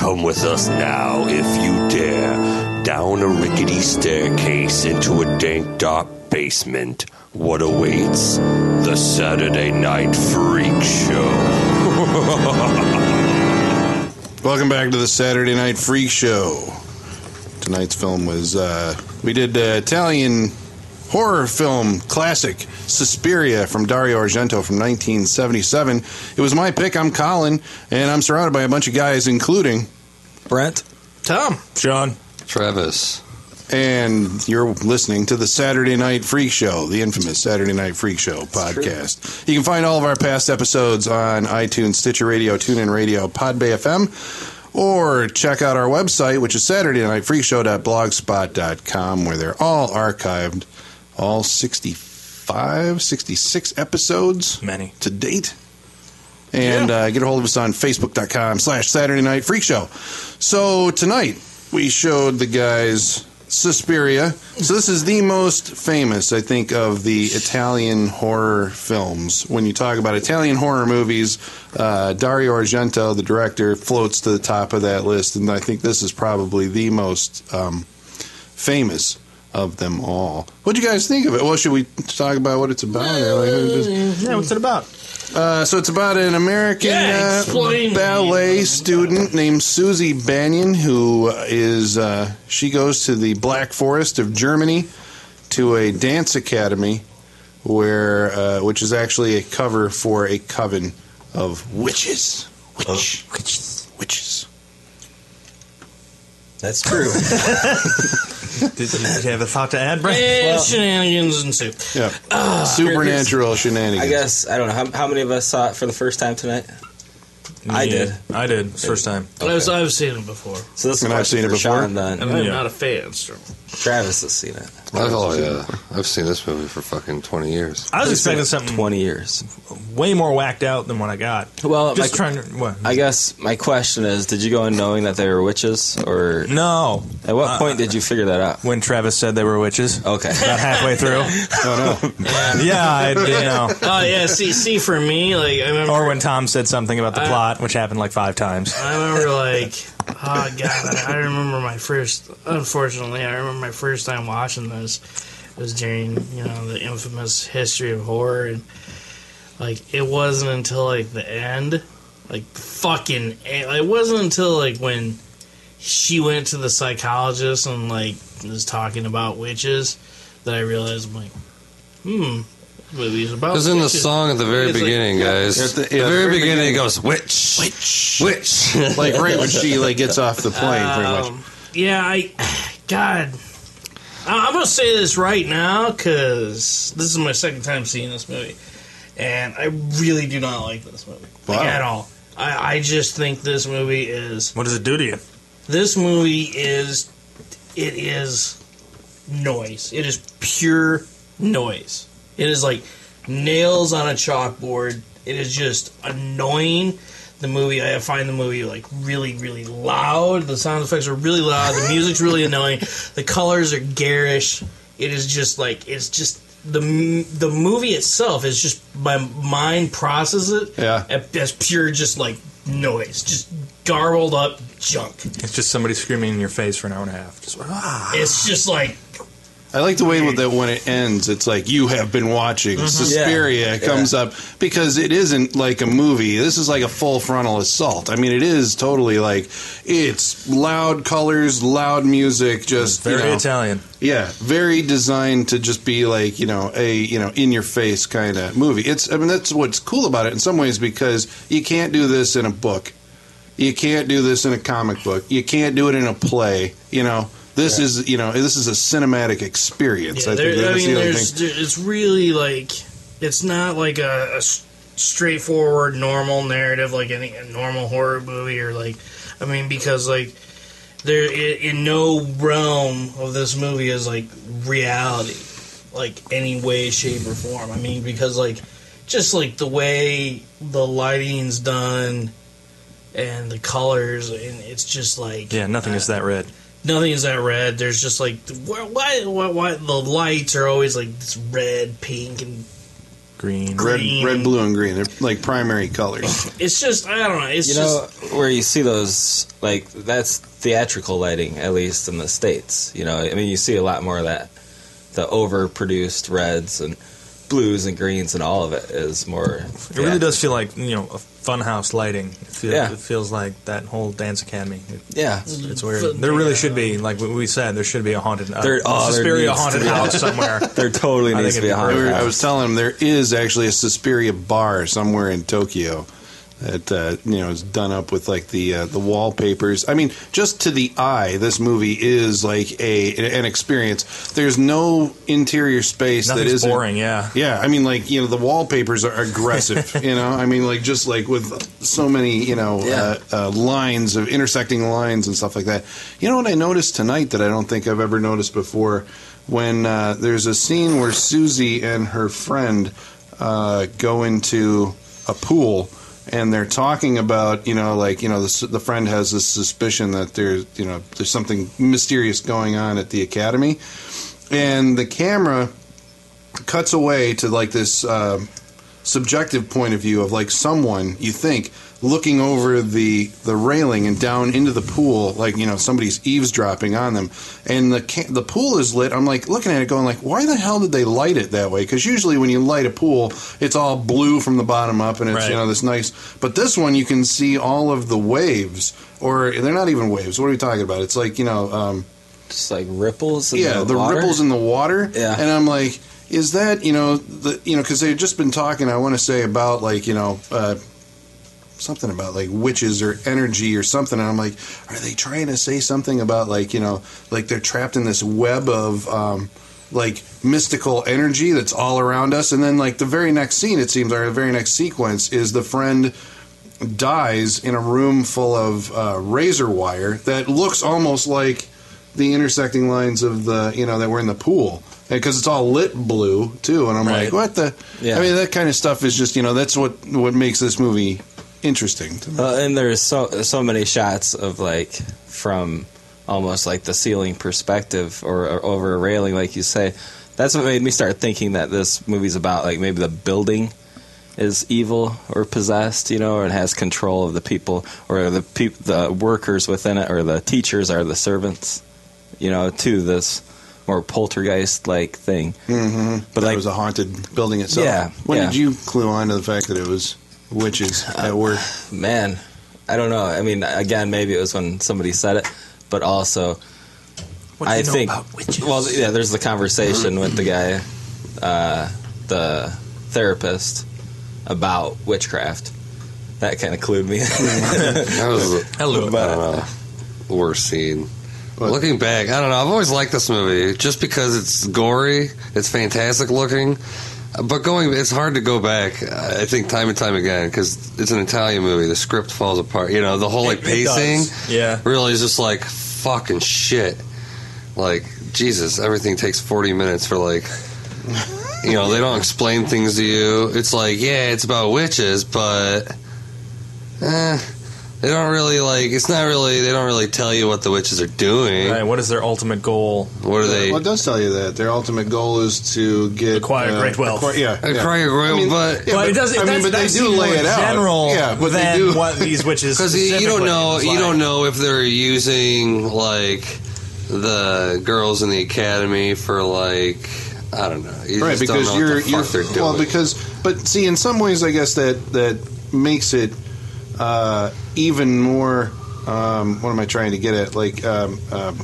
Come with us now, if you dare, down a rickety staircase into a dank, dark basement. What awaits? The Saturday Night Freak Show. Welcome back to the Saturday Night Freak Show. Tonight's film was uh, we did uh, Italian horror film classic Suspiria from Dario Argento from 1977. It was my pick. I'm Colin, and I'm surrounded by a bunch of guys, including Brent. Tom. John. Travis. and you're listening to the Saturday Night Freak Show, the infamous Saturday Night Freak Show podcast. You can find all of our past episodes on iTunes, Stitcher Radio, TuneIn Radio, Podbay FM, or check out our website, which is Saturday Night Freak SaturdayNightFreakshow.blogspot.com, where they're all archived, all 65, 66 episodes Many. to date. And uh, get a hold of us on Facebook.com slash Saturday Night Freak Show. So tonight we showed the guys Suspiria. So this is the most famous, I think, of the Italian horror films. When you talk about Italian horror movies, uh, Dario Argento, the director, floats to the top of that list, and I think this is probably the most um, famous of them all. What do you guys think of it? Well, should we talk about what it's about? Or like, just- Yeah, what's it about? uh, so it's about an American Yeah, uh, ballet student named Susie Bannion, who is uh, she goes to the Black Forest of Germany to a dance academy, where uh, which is actually a cover for a coven of witches. Witch, witches, witches. That's true. Did, did you have a thought to add, Brent? And shenanigans ensue. Yeah, supernatural shenanigans. I guess I don't know how, how many of us saw it for the first time tonight. I did. I did. First time. I've, I've seen it before. So this is And a I've seen it before. Sean then. I'm Yeah. not a fan. So. Travis has seen it. I've, oh, yeah. I've seen this movie for fucking 20 years. I was He's seen expecting something Twenty years. way more whacked out than what I got. Well, Just my, trying to. What? I guess my question is: Did you go in knowing that they were witches, or no. at what Uh, point did you figure that out? When Travis said they were witches. Okay. About halfway through. oh no, yeah, I did know. Oh yeah, see, see, for me, like I remember, Or when Tom said something about the I- plot, which happened like five times. I remember, like, oh god, I, I remember my first. Unfortunately, I remember my first time watching this. Was during you know the infamous history of horror, and like it wasn't until like the end, like fucking, it wasn't until like when she went to the psychologist and like was talking about witches that I realized I'm like, hmm, movie's about. Because in the witches. song at the very It's like- beginning, guys, At the- the, yeah, very, beginning, it goes, witch, witch, witch. like right when she like gets off the plane, pretty much. Um, yeah, I, God, I- I'm gonna say this right now because this is my second time seeing this movie, and I really do not like this movie like Wow. at all. I, I just think this movie is What does it do to you? this movie is it is noise. It is pure noise. It is like nails on a chalkboard. It is just annoying. The movie, I find the movie like really, really loud. The sound effects are really loud. The music's really annoying. The colors are garish. It is just like it's just the the movie itself is just my mind processes it Yeah. as pure just like noise, just garbled up junk. It's just somebody screaming in your face for an hour and a half. Just, ah. It's just like I like the way that when it ends, it's like you have been watching Suspiria mm-hmm. Yeah. comes up because it isn't like a movie. This is like a full frontal assault. I mean, it is totally like it's loud colors, loud music, just very you know, Italian. yeah, very designed to just be like you know a you know in your face kind of movie. It's I mean that's what's cool about it in some ways because you can't do this in a book, you can't do this in a comic book, you can't do it in a play. You know, this is you know this is a cinematic experience. yeah, I there, think I mean, the other there's thing. there, it's really like it's not like a straightforward normal narrative like any a normal horror movie or like I mean because like there i in no realm of this movie is like reality like any way shape or form. I mean because like just like the way the lighting's done and the colors and it's just like Yeah, nothing is that red. Nothing is that red. There's just like why, why, why, why the lights are always like this red, pink, and green. Red, Green. red, blue, and green. They're like primary colors. It's just I don't know. It's You know just where you see those like that's theatrical lighting, at least in the states. You know, I mean, you see a lot more of that. The overproduced reds and blues and greens and all of it is more. It really does feel like you know a funhouse lighting. It feels, Yeah. it feels like that whole dance academy. It- Yeah, it's weird. There really should be, like we- we said, there should be a haunted, uh, There- oh, there Suspiria needs to haunted be. house somewhere. there totally needs to be a it'd be haunted I was telling him there is actually a Suspiria bar somewhere in Tokyo that uh, you know is done up with like the uh, the wallpapers. I mean, just to the eye, this movie is like a an experience. There's no interior space that Nothing's isn't boring. Yeah, Yeah, I mean, like you know, the wallpapers are aggressive. you know, I mean, like just like with so many you know Yeah. uh, uh, lines of intersecting lines and stuff like that. You know what I noticed tonight that I don't think I've ever noticed before? When uh, there's a scene where Susie and her friend uh, go into a pool. And they're talking about, you know, like, you know, the, the friend has this suspicion that there's, you know, there's something mysterious going on at the academy. And the camera cuts away to like this uh, subjective point of view of like someone you think looking over the the railing and down into the pool like you know somebody's eavesdropping on them and the ca- the pool is lit i'm like looking at it going like why the hell did they light it that way because usually when you light a pool it's all blue from the bottom up and it's Right. you know this nice but this one you can see all of the waves or they're not even waves what are we talking about it's like you know um, Just like ripples. In yeah, the, the, water. ripples in the water. Yeah. and I'm like, is that you know the you know because they've just been talking. I want to say about like you know. Uh, Something about like witches or energy or something, and I'm like, are they trying to say something about like you know, like they're trapped in this web of um, like mystical energy that's all around us, and then like the very next scene, it seems, or the very next sequence is the friend dies in a room full of uh, razor wire that looks almost like the intersecting lines of the you know that were in the pool because it's all lit blue too and i'm Right. like what the Yeah. i mean that kind of stuff is just you know that's what what makes this movie interesting to me. Uh, and there's so so many shots of like from almost like the ceiling perspective or, or over a railing, like you say. That's what made me start thinking that this movie's about like maybe the building is evil or possessed, you know, or it has control of the people or the peop- the workers within it or the teachers are the servants, you know, to this more poltergeist like thing. mm-hmm. But but like it was a haunted building itself Yeah, when yeah. did you clue on to the fact that it was witches at work man, I don't know. I mean, again, maybe it was when somebody said it, but also What do I you know think. about witches? Well, yeah, there's the conversation with the guy, uh, the therapist, about witchcraft. That kind of clued me. That was Hello. I don't know, the worst scene. Looking back, I don't know. I've always liked this movie just because it's gory, it's fantastic looking. But going, it's hard to go back. I think time and time again because it's an Italian movie. The script falls apart. You know, the whole like It- it does. pacing Yeah. really is just like fucking shit. Like Jesus, everything takes forty minutes for like. You know, they don't explain things to you. It's like, yeah, it's about witches, but eh, they don't really like. It's not really. They don't really tell you what the witches are doing. Right, what is their ultimate goal? What are they? well it does tell you that their ultimate goal is to get Acquire great wealth. acquire- yeah, yeah. Acquire great- I mean, but- yeah, but it doesn't. I mean, but they do lay it out. General, yeah, but than they do. what these witches. Because you, you don't know. You don't know if they're using like the girls in the academy for like. I don't know. You right just don't because know you're what the you're fuck they're doing. well because but see in some ways I guess that that makes it uh, even more um, what am I trying to get at? Like um, um,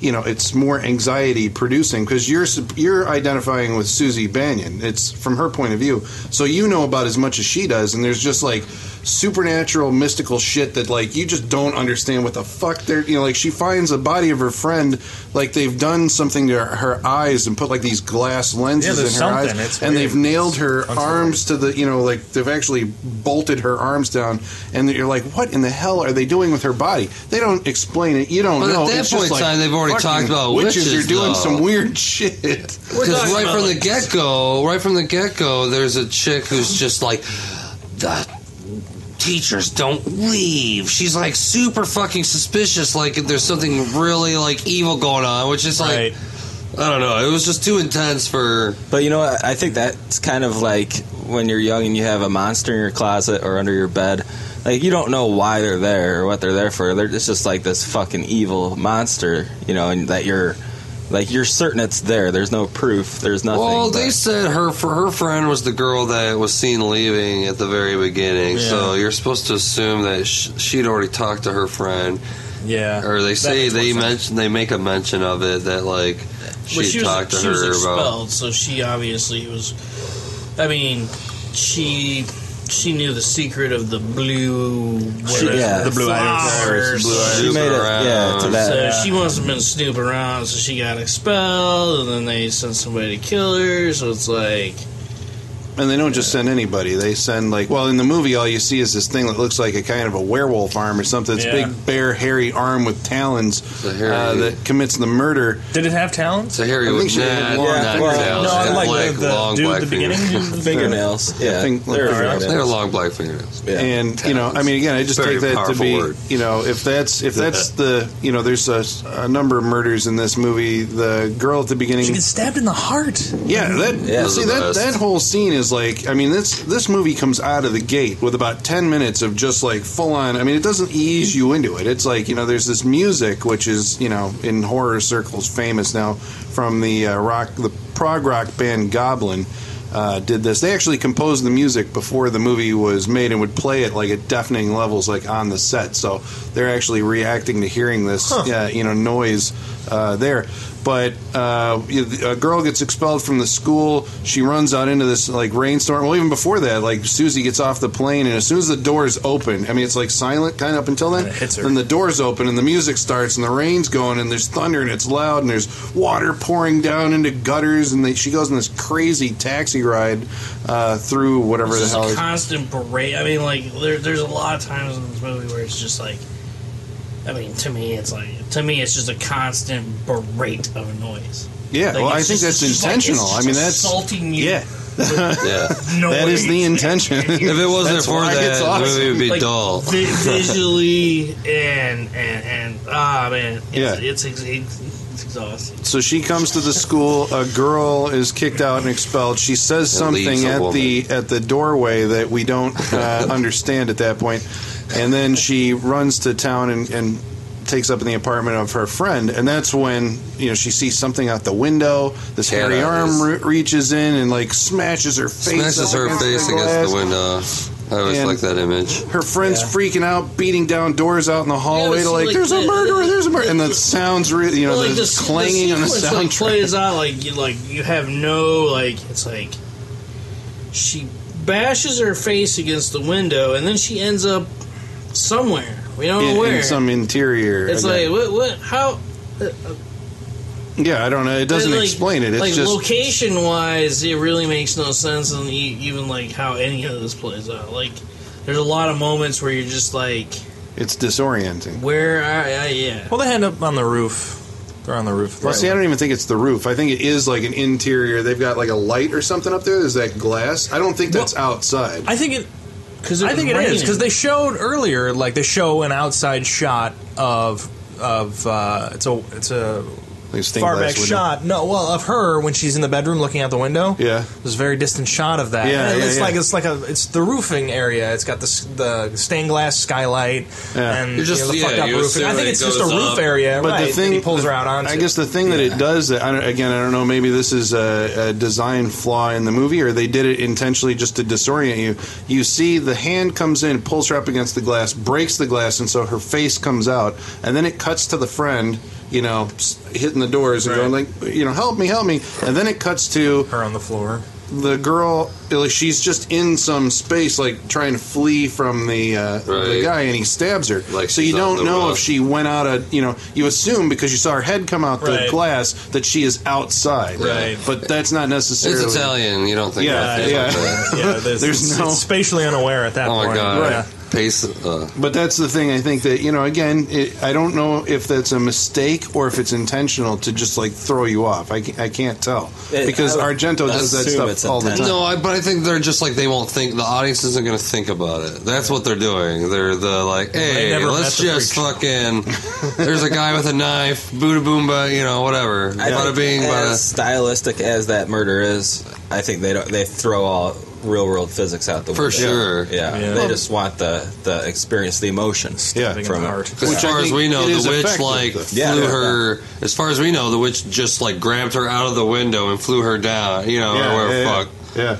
you know it's more anxiety producing because you're you're identifying with Susie Bannion. It's from her point of view. So you know about as much as she does and there's just like supernatural mystical shit that like you just don't understand what the fuck they're you know like she finds the body of her friend like they've done something to her, her eyes and put like these glass lenses Yeah, in her eyes something. It's and weird. they've nailed her Unsettling. arms to the you know like they've actually bolted her arms down and you're like what in the hell are they doing with her body they don't explain it you don't But at know that It's point just in like time, they've already talked about witches witches, are doing though. some weird shit Because right about, from the get go, right from the get go, there's a chick who's just like, the teachers don't leave. She's like super fucking suspicious, like if there's something really like evil going on, which is like, Right. I don't know. It was just too intense for. But you know what? I think that's kind of like when you're young and you have a monster in your closet or under your bed. Like you don't know why they're there or what they're there for. They're it's just like this fucking evil monster, you know, and that you're like you're certain it's there. There's no proof. There's nothing. Well, they but- said her for her friend was the girl that was seen leaving at the very beginning. So you're supposed to assume that sh- she'd already talked to her friend, Yeah. or they say they sense. mention they make a mention of it that like she Well, she was, talked to she was her expelled, about. so she obviously was. I mean, she she knew the secret of the blue. She- yeah. The blue iris. She made it, yeah, to that. So Yeah. she must have been snooping around, so she got expelled, and then they sent somebody to kill her. So it's like, And they don't just send anybody. They send like well in the movie all you see is this thing that looks like a kind of a werewolf arm or something. It's Yeah. big bare hairy arm with talons a hairy- uh, that commits the murder. Did it have talons? It's a hairy I think with she had not, long not fingernails. nails, No, I and like black, the, the long dude black at the beginning. fingernails. fingernails. Yeah, Think- they're look, fingernails. They're long black fingernails. Yeah. And you know, I mean, again, I just Very take that to powerful be, word. you know, if that's if that's the, you know, there's a, a number of murders in this movie. The girl at the beginning, She gets stabbed in the heart. yeah, that Yeah. see the that best. that whole scene is like, I mean, this this movie comes out of the gate with about ten minutes of just like full on. I mean, it doesn't ease you into it. It's like you know, there's this music which is you know in horror circles famous now from the uh, rock the prog rock band Goblin. Uh, did this? They actually composed the music before the movie was made and would play it like at deafening levels, like on the set. So they're actually reacting to hearing this, uh, you know, noise uh, there. But uh, a girl gets expelled from the school. She runs out into this like rainstorm. Well, even before that, like Susie gets off the plane, and as soon as the doors open, I mean, it's like silent kind of up until then. Hits her. Then the doors open, and the music starts, and the rain's going, and there's thunder, and it's loud, and there's water pouring down into gutters, and they, she goes on this crazy taxi ride uh, through whatever it's the hell. a constant berate. I mean, like there, there's a lot of times in this movie where it's just like, I mean, to me, it's like to me, it's just a constant berate of noise. Yeah, Like, well, I it's think just- that's it's just like- intentional. it's I mean, that's assaulting you. yeah, Yeah. No that is the intention. If it wasn't That's for why that, it's the awesome. movie would be Like, dull. vi- visually and and and ah man, it's, Yeah. it's, ex- it's exhausting. So she comes to the school. A girl is kicked out and expelled. She says And something at woman. the at the doorway that we don't uh, understand at that point, and then she runs to town and, and takes up in the apartment of her friend. And that's when you know she sees something out the window. This Cat hairy eyes. arm re- reaches in and like smashes her face. Smashes up her against face the against the window. I always And- like that image. Her friend's freaking out, beating down doors out in the hallway Yeah, to like, like, "There's a the- murderer! There's a murderer!" And the sounds, really, you know, Well, like the, the, clanging the on the sequence, like, soundtrack. plays out like you like you have no like it's like she bashes her face against the window and then she ends up somewhere we don't know in, where in some interior. it's again. like what what how uh, yeah, I don't know. It doesn't like, explain it. It's like just location wise it really makes no sense and even like how any of this plays out like there's a lot of moments where you're just like it's disorienting. where I, I uh, yeah Well, they end up on the roof. They're on the roof. Well, see, I don't even think it's the roof. I think it is like an interior. They've got like a light or something up there. There's that glass. I don't think that's outside. I think it. Because I think it is because they showed earlier, like they show an outside shot of of uh, it's a it's a Like a stained far back window. shot. No, well, of her when she's in the bedroom looking out the window. Yeah. there's a very distant shot of that. Yeah, And yeah, it's yeah. like it's like a it's the roofing area. It's got the the stained glass skylight Yeah. and You're just- you know, the yeah, fucked up you roofing. I think it it's just a roof up. area, But right? the thing that he pulls her out onto. I guess the thing that it does that I don't, again I don't know maybe this is a, a design flaw in the movie or they did it intentionally just to disorient you. You see the hand comes in, pulls her up against the glass, breaks the glass, and so her face comes out, and then it cuts to the friend. You know, hitting the doors and Right. going like, you know, help me, help me, and then it cuts to her on the floor. the girl like she's just in some space like trying to flee from the uh, the guy and he stabs her Like so you don't know if she went out of you know you assume because you saw her head come out the glass that she is outside Right. but that's not necessarily It's Italian. You don't think Yeah, that. yeah. Yeah, there's, There's it's, no- it's spatially unaware at that Oh my. God. right Yeah. Pace. Uh, But that's the thing. I think that you know, again, it, I don't know if that's a mistake or if it's intentional to just like throw you off. I, I can't tell because I would Argento does that assume it's stuff all the time. no, I, but I think they're just like they won't think. The audience isn't going to think about it. That's what they're doing. They're the like, hey, never let's just fucking. There's a guy with a knife, Buddha boomba, you know, whatever. I Bada think bing, as bada. stylistic as that murder is, I think they don't. They throw all real world physics out the window. For window. sure. Yeah, Yeah. they just want the the experience, the emotions Yeah. From in the it. heart. Because Which as far as we know, the witch like though. flew Yeah, yeah. her. As far as we know, the witch just like grabbed her out of the window and flew her down. You know, or whatever. yeah, Fuck. yeah.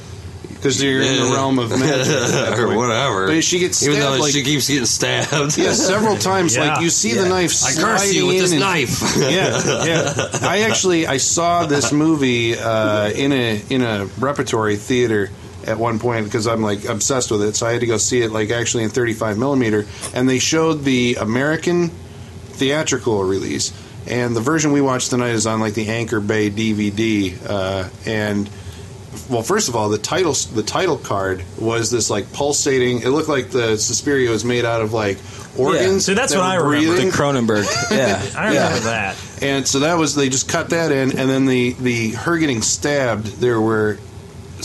Because you're in the realm of magic or whatever. But she gets stabbed, even though like- she keeps getting stabbed. Yeah, several times. Yeah. Like you see the knife. I curse you with this and- knife. yeah, yeah. I actually I saw this movie uh, in a in a repertory theater at one point because I'm like obsessed with it. So I had to go see it like actually in 35 millimeter, and they showed the American theatrical release, and the version we watched tonight is on like the Anchor Bay DVD, uh, and. Well, first of all, the title the title card was this like pulsating. It looked like the Suspiria was made out of like organs. See, that's that what I remember. breathing. The Cronenberg. Yeah, I remember that. And so that was they just cut that in, and then the the her getting stabbed. There were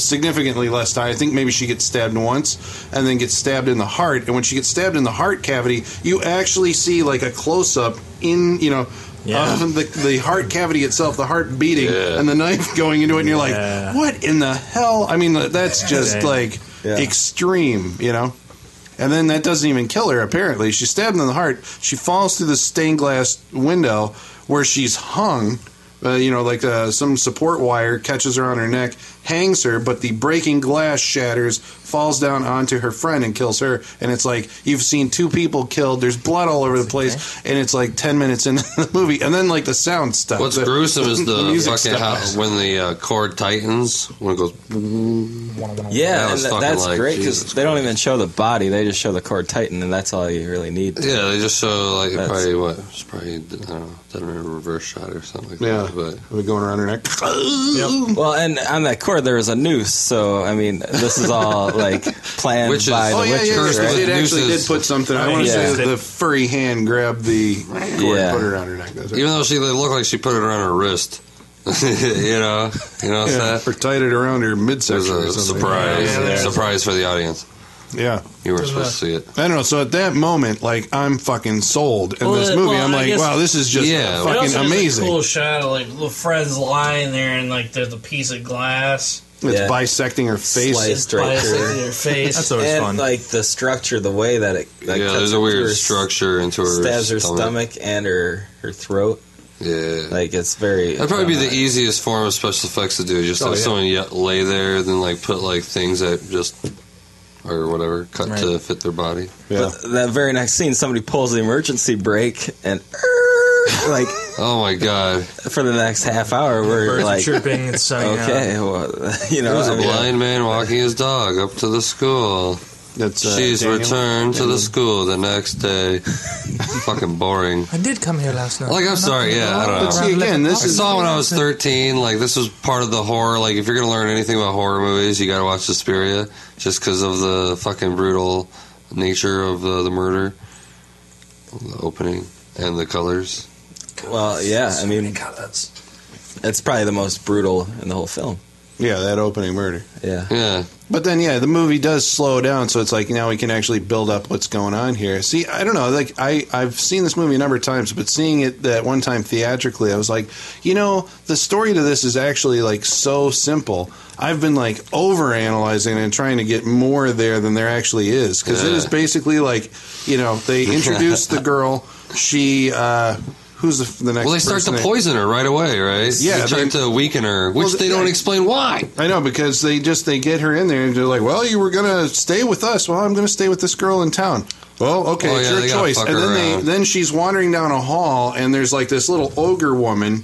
significantly less time. I think maybe she gets stabbed once, and then gets stabbed in the heart. And when she gets stabbed in the heart cavity, you actually see like a close up in you know. Yeah. Of the, the heart cavity itself, the heart beating, Yeah. and the knife going into it, and you're Yeah. like, "What in the hell?" I mean, that's just Yeah. like Yeah. extreme, you know. And then that doesn't even kill her, apparently. She's stabbed in the heart. She falls through the stained glass window where she's hung. Uh, you know, like uh, some support wire catches her on her neck, hangs her, but the breaking glass shatters, falls down onto her friend and kills her. And it's like, you've seen two people killed, there's blood all over the place, and it's like 10 minutes into the movie. And then, like, the sound stuff. What's gruesome is the, music fucking how, when the uh, cord tightens when it goes. yeah, That and was that's like, great because they don't even show the body; they just show the cord tighten, and that's all you really need. Yeah, they just show like That's- probably what it's probably I don't know done in a reverse shot or something like Yeah. that. But We're going around her neck. Well, and on that cord there was a noose, so I mean, this is all like planned Witches. by the Oh yeah, witches, yeah, yeah. right? It actually nooses. did put something. I want to Yeah. say the furry hand grabbed the cord, Yeah. put it around her neck. Right. even though she they looked like she put it around her wrist, you know, you know what's Yeah, that? or tied it around her It was midsection or a surprise, Yeah, yeah. surprise for the audience. Yeah. You weren't supposed to see it. I don't know. So at that moment, like I'm fucking sold in Well, this movie. well, I'm I like, guess- wow, this is just Yeah. It also fucking has a amazing. cool shot of like little friends lying there, and like there's a piece of glass It's Yeah. bisecting her face. Sliced right sliced through. in your face. That's always and fun. like the structure, the way that it like yeah, cuts there's a through weird her- structure into her stabs her stomach. stomach and her her throat. Yeah, Like it's very. that'd probably be the easiest form of special effects to do. Just Oh, have yeah. someone yet lay there, then like put like things that just or whatever cut to fit their body. Yeah. But that very next scene, somebody pulls the emergency brake and like Oh my god! for the next half hour, we're Birds like, chirping and sunning out. okay, well, you know, There was I a mean, blind man walking his dog up to the school. That's uh, She's Daniel. returned to the school the next day. Fucking boring. I did come here last night. Like, I'm sorry, yeah, I don't know. But see, again, this I is saw when I was 13. Like, this was part of the horror. Like, if you're going to learn anything about horror movies, you got to watch Suspiria just because of the fucking brutal nature of uh, the murder, the opening, and the colors. well, yeah, I mean, God, that's it's probably the most brutal in the whole film. Yeah, that opening murder. Yeah, Yeah. But then, yeah, the movie does slow down, so it's like now we can actually build up what's going on here. See, I don't know, like I I've seen this movie a number of times, but seeing it that one time theatrically, I was like, you know, the story to this is actually like so simple. I've been like over analyzing and trying to get more there than there actually is because it Yeah. is basically like, you know, they introduce the girl, she. uh Who's the, the next? Well, they start to that- poison her right away, right? Yeah, They try they- to weaken her, which Well, they don't yeah. explain why. I know because they just they get her in there and they're like, "Well, you were gonna stay with us. Well, I'm gonna stay with this girl in town." Well, okay, Oh, it's yeah, your choice. And her then they then she's wandering down a hall and there's like this little ogre woman.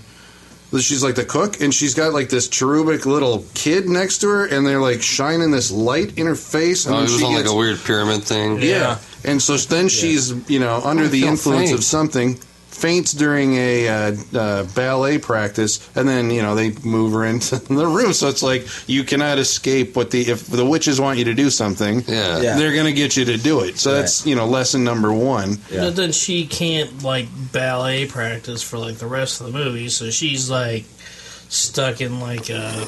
That she's like the cook, and she's got like this cherubic little kid next to her, and they're like shining this light in her face. And Oh, it was she on like a weird pyramid thing. yeah. And so then she's, you know, under the influence faint. of something. Faints during a uh, uh, ballet practice, and then you know they move her into the room. So it's like you cannot escape what the if the witches want you to do something, Yeah. Yeah. they're going to get you to do it. So that's you know lesson number one. Yeah. But then she can't like ballet practice for like the rest of the movie, so she's like stuck in like a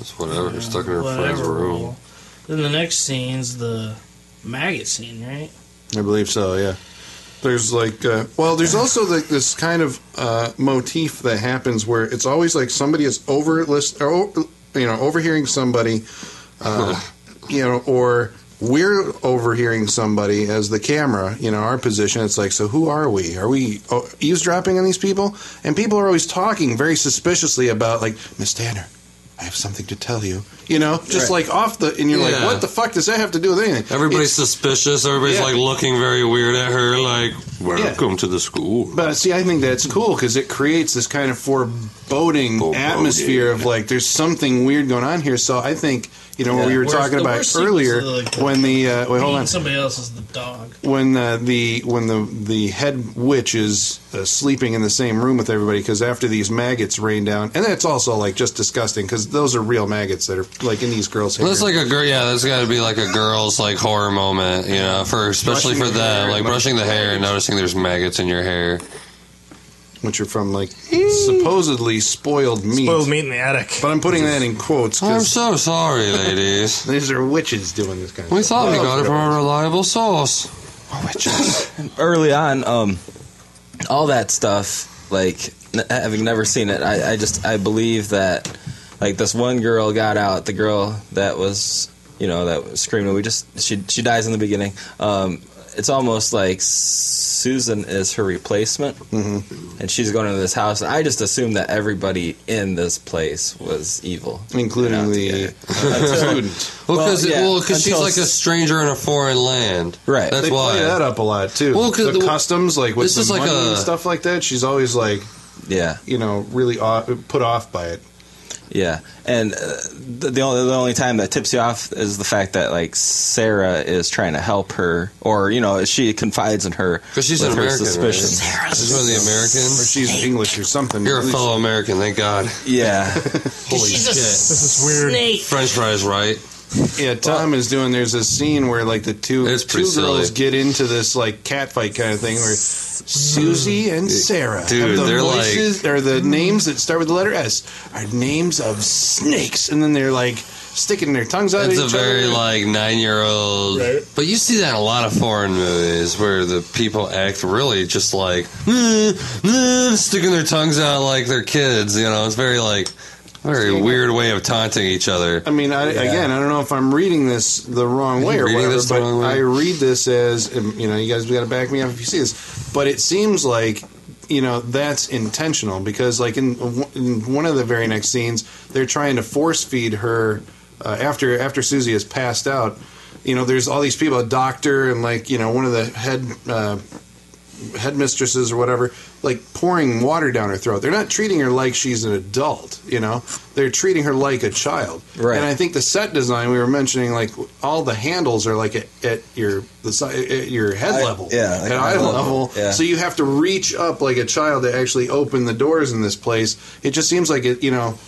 It's whatever. Stuck in her friend's whatever room. Then the next scene's the maggot scene, right? I believe so. Yeah. There's like, uh, well, there's also like this kind of uh, motif that happens where it's always like somebody is over list, or, you know, overhearing somebody, uh, you know, or we're overhearing somebody as the camera. You know, our position. It's like, so who are we? Are we oh, eavesdropping on these people? And people are always talking very suspiciously about like Miss Tanner. I have something to tell you. You know, just Right. like off the, and you're like, what the fuck does that have to do with anything? Everybody's It's- suspicious. Everybody's Yeah. like looking very weird at her. Like, welcome to the school. But see, I think that's cool because it creates this kind of foreboding Foreboding. atmosphere of like there's something weird going on here. So I think you know what we were Worst- talking about earlier is the- when the uh, wait hold on Somebody else is the dog. when uh, the when the the head witch is uh, sleeping in the same room with everybody because after these maggots rain down and that's also like just disgusting because those are real maggots that are like in these girls' hair. That's like a girl. Yeah, that's got to be like a girl's like horror moment. You know, for especially Brushing for the hair, them, like like- brushing the hair and noticing there's maggots in your hair. Which are from like supposedly spoiled meat. Spoiled meat in the attic. But I'm putting that in quotes I'm so sorry, ladies. these are witches doing this kind of We stuff. thought we got it from a reliable source. Witches. early on, um, all that stuff, like n- having never seen it, I, I just I believe that like this one girl got out, the girl that was you know that was screaming. We just she she dies in the beginning. Um, it's almost like Susan is her replacement, mm-hmm. and she's going into this house. I just assumed that everybody in this place was evil, including the uh, student. Well, Well, because yeah, well, she's like a stranger in a foreign land. Right. That's They why. play that up a lot too. Well, 'cause the the- customs, like with this the is like money a- and stuff like that, she's always like, yeah. you know, really off, put off by it. Yeah, and uh, the, the only the only time that tips you off is the fact that like Sarah is trying to help her, or you know, she confides in her Because she's with an her American. Right? suspicions. She's one of the Americans, Or she's English or something. You're a fellow American, thank God. Yeah, Holy She's a shit. This is weird. snake. French fries, right? Yeah, Tom is doing. There's a scene where like the two It's two pretty girls get into this like cat fight kind of thing where Susie and Sarah, Dude, have the they're like- voices or the names that start with the letter S are names of snakes, and then they're like sticking their tongues out. That's at a each very other. like nine year old. But you see that in a lot of foreign movies where the people act really just like "Eh, eh," sticking their tongues out like they're kids. You know, it's very like very weird way of taunting each other. I mean, I, again, I don't know if I'm reading this the wrong way or whatever, but way? I read this as, um, you know, you guys got to back me up if you see this. But it seems like, you know, that's intentional because, like, in, in one of the very next scenes, they're trying to force feed her uh, after after Susie has passed out. You know, there's all these people, a doctor and like, you know, one of the head. Uh, headmistresses or whatever like pouring water down her throat. They're not treating her like she's an adult you know? They're treating her like a child. Right. and i think the set design we were mentioning like all the handles are like at, at your the at your head Eye- level. yeah, like at eye eye level, level yeah. so you have to reach up like a child to actually open the doors in this place. It just seems like it you know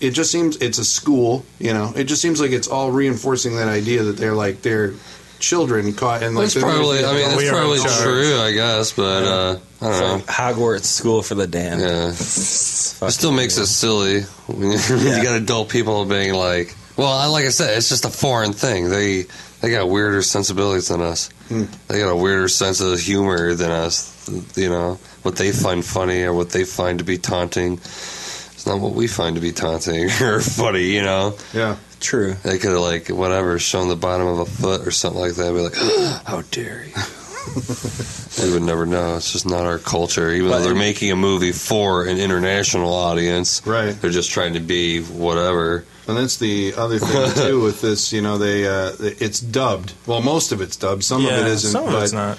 it just seems it's a school you know? It just seems like it's all reinforcing that idea that they're like they're children caught in like That's probably. I mean, that's probably true. I guess, but uh, I don't know. Hogwarts School for the Damned. Yeah. It still makes it silly when you, when you got adult people being like, well, I- like I said, it's just a foreign thing. They they got weirder sensibilities than us. They got a weirder sense of humor than us. You know what they find funny or what they find to be taunting. It's not what we find to be taunting or funny. You know, yeah True. they could have like whatever shown the bottom of a foot or something like that. Be like, how dare you? We would never know. It's just not our culture. Even though they're making a movie for an international audience, Right. They're just trying to be whatever. And that's the other thing too with this. You know, they uh, it's dubbed. Well, most of it's dubbed. Some yeah, of it isn't. some of but it's not.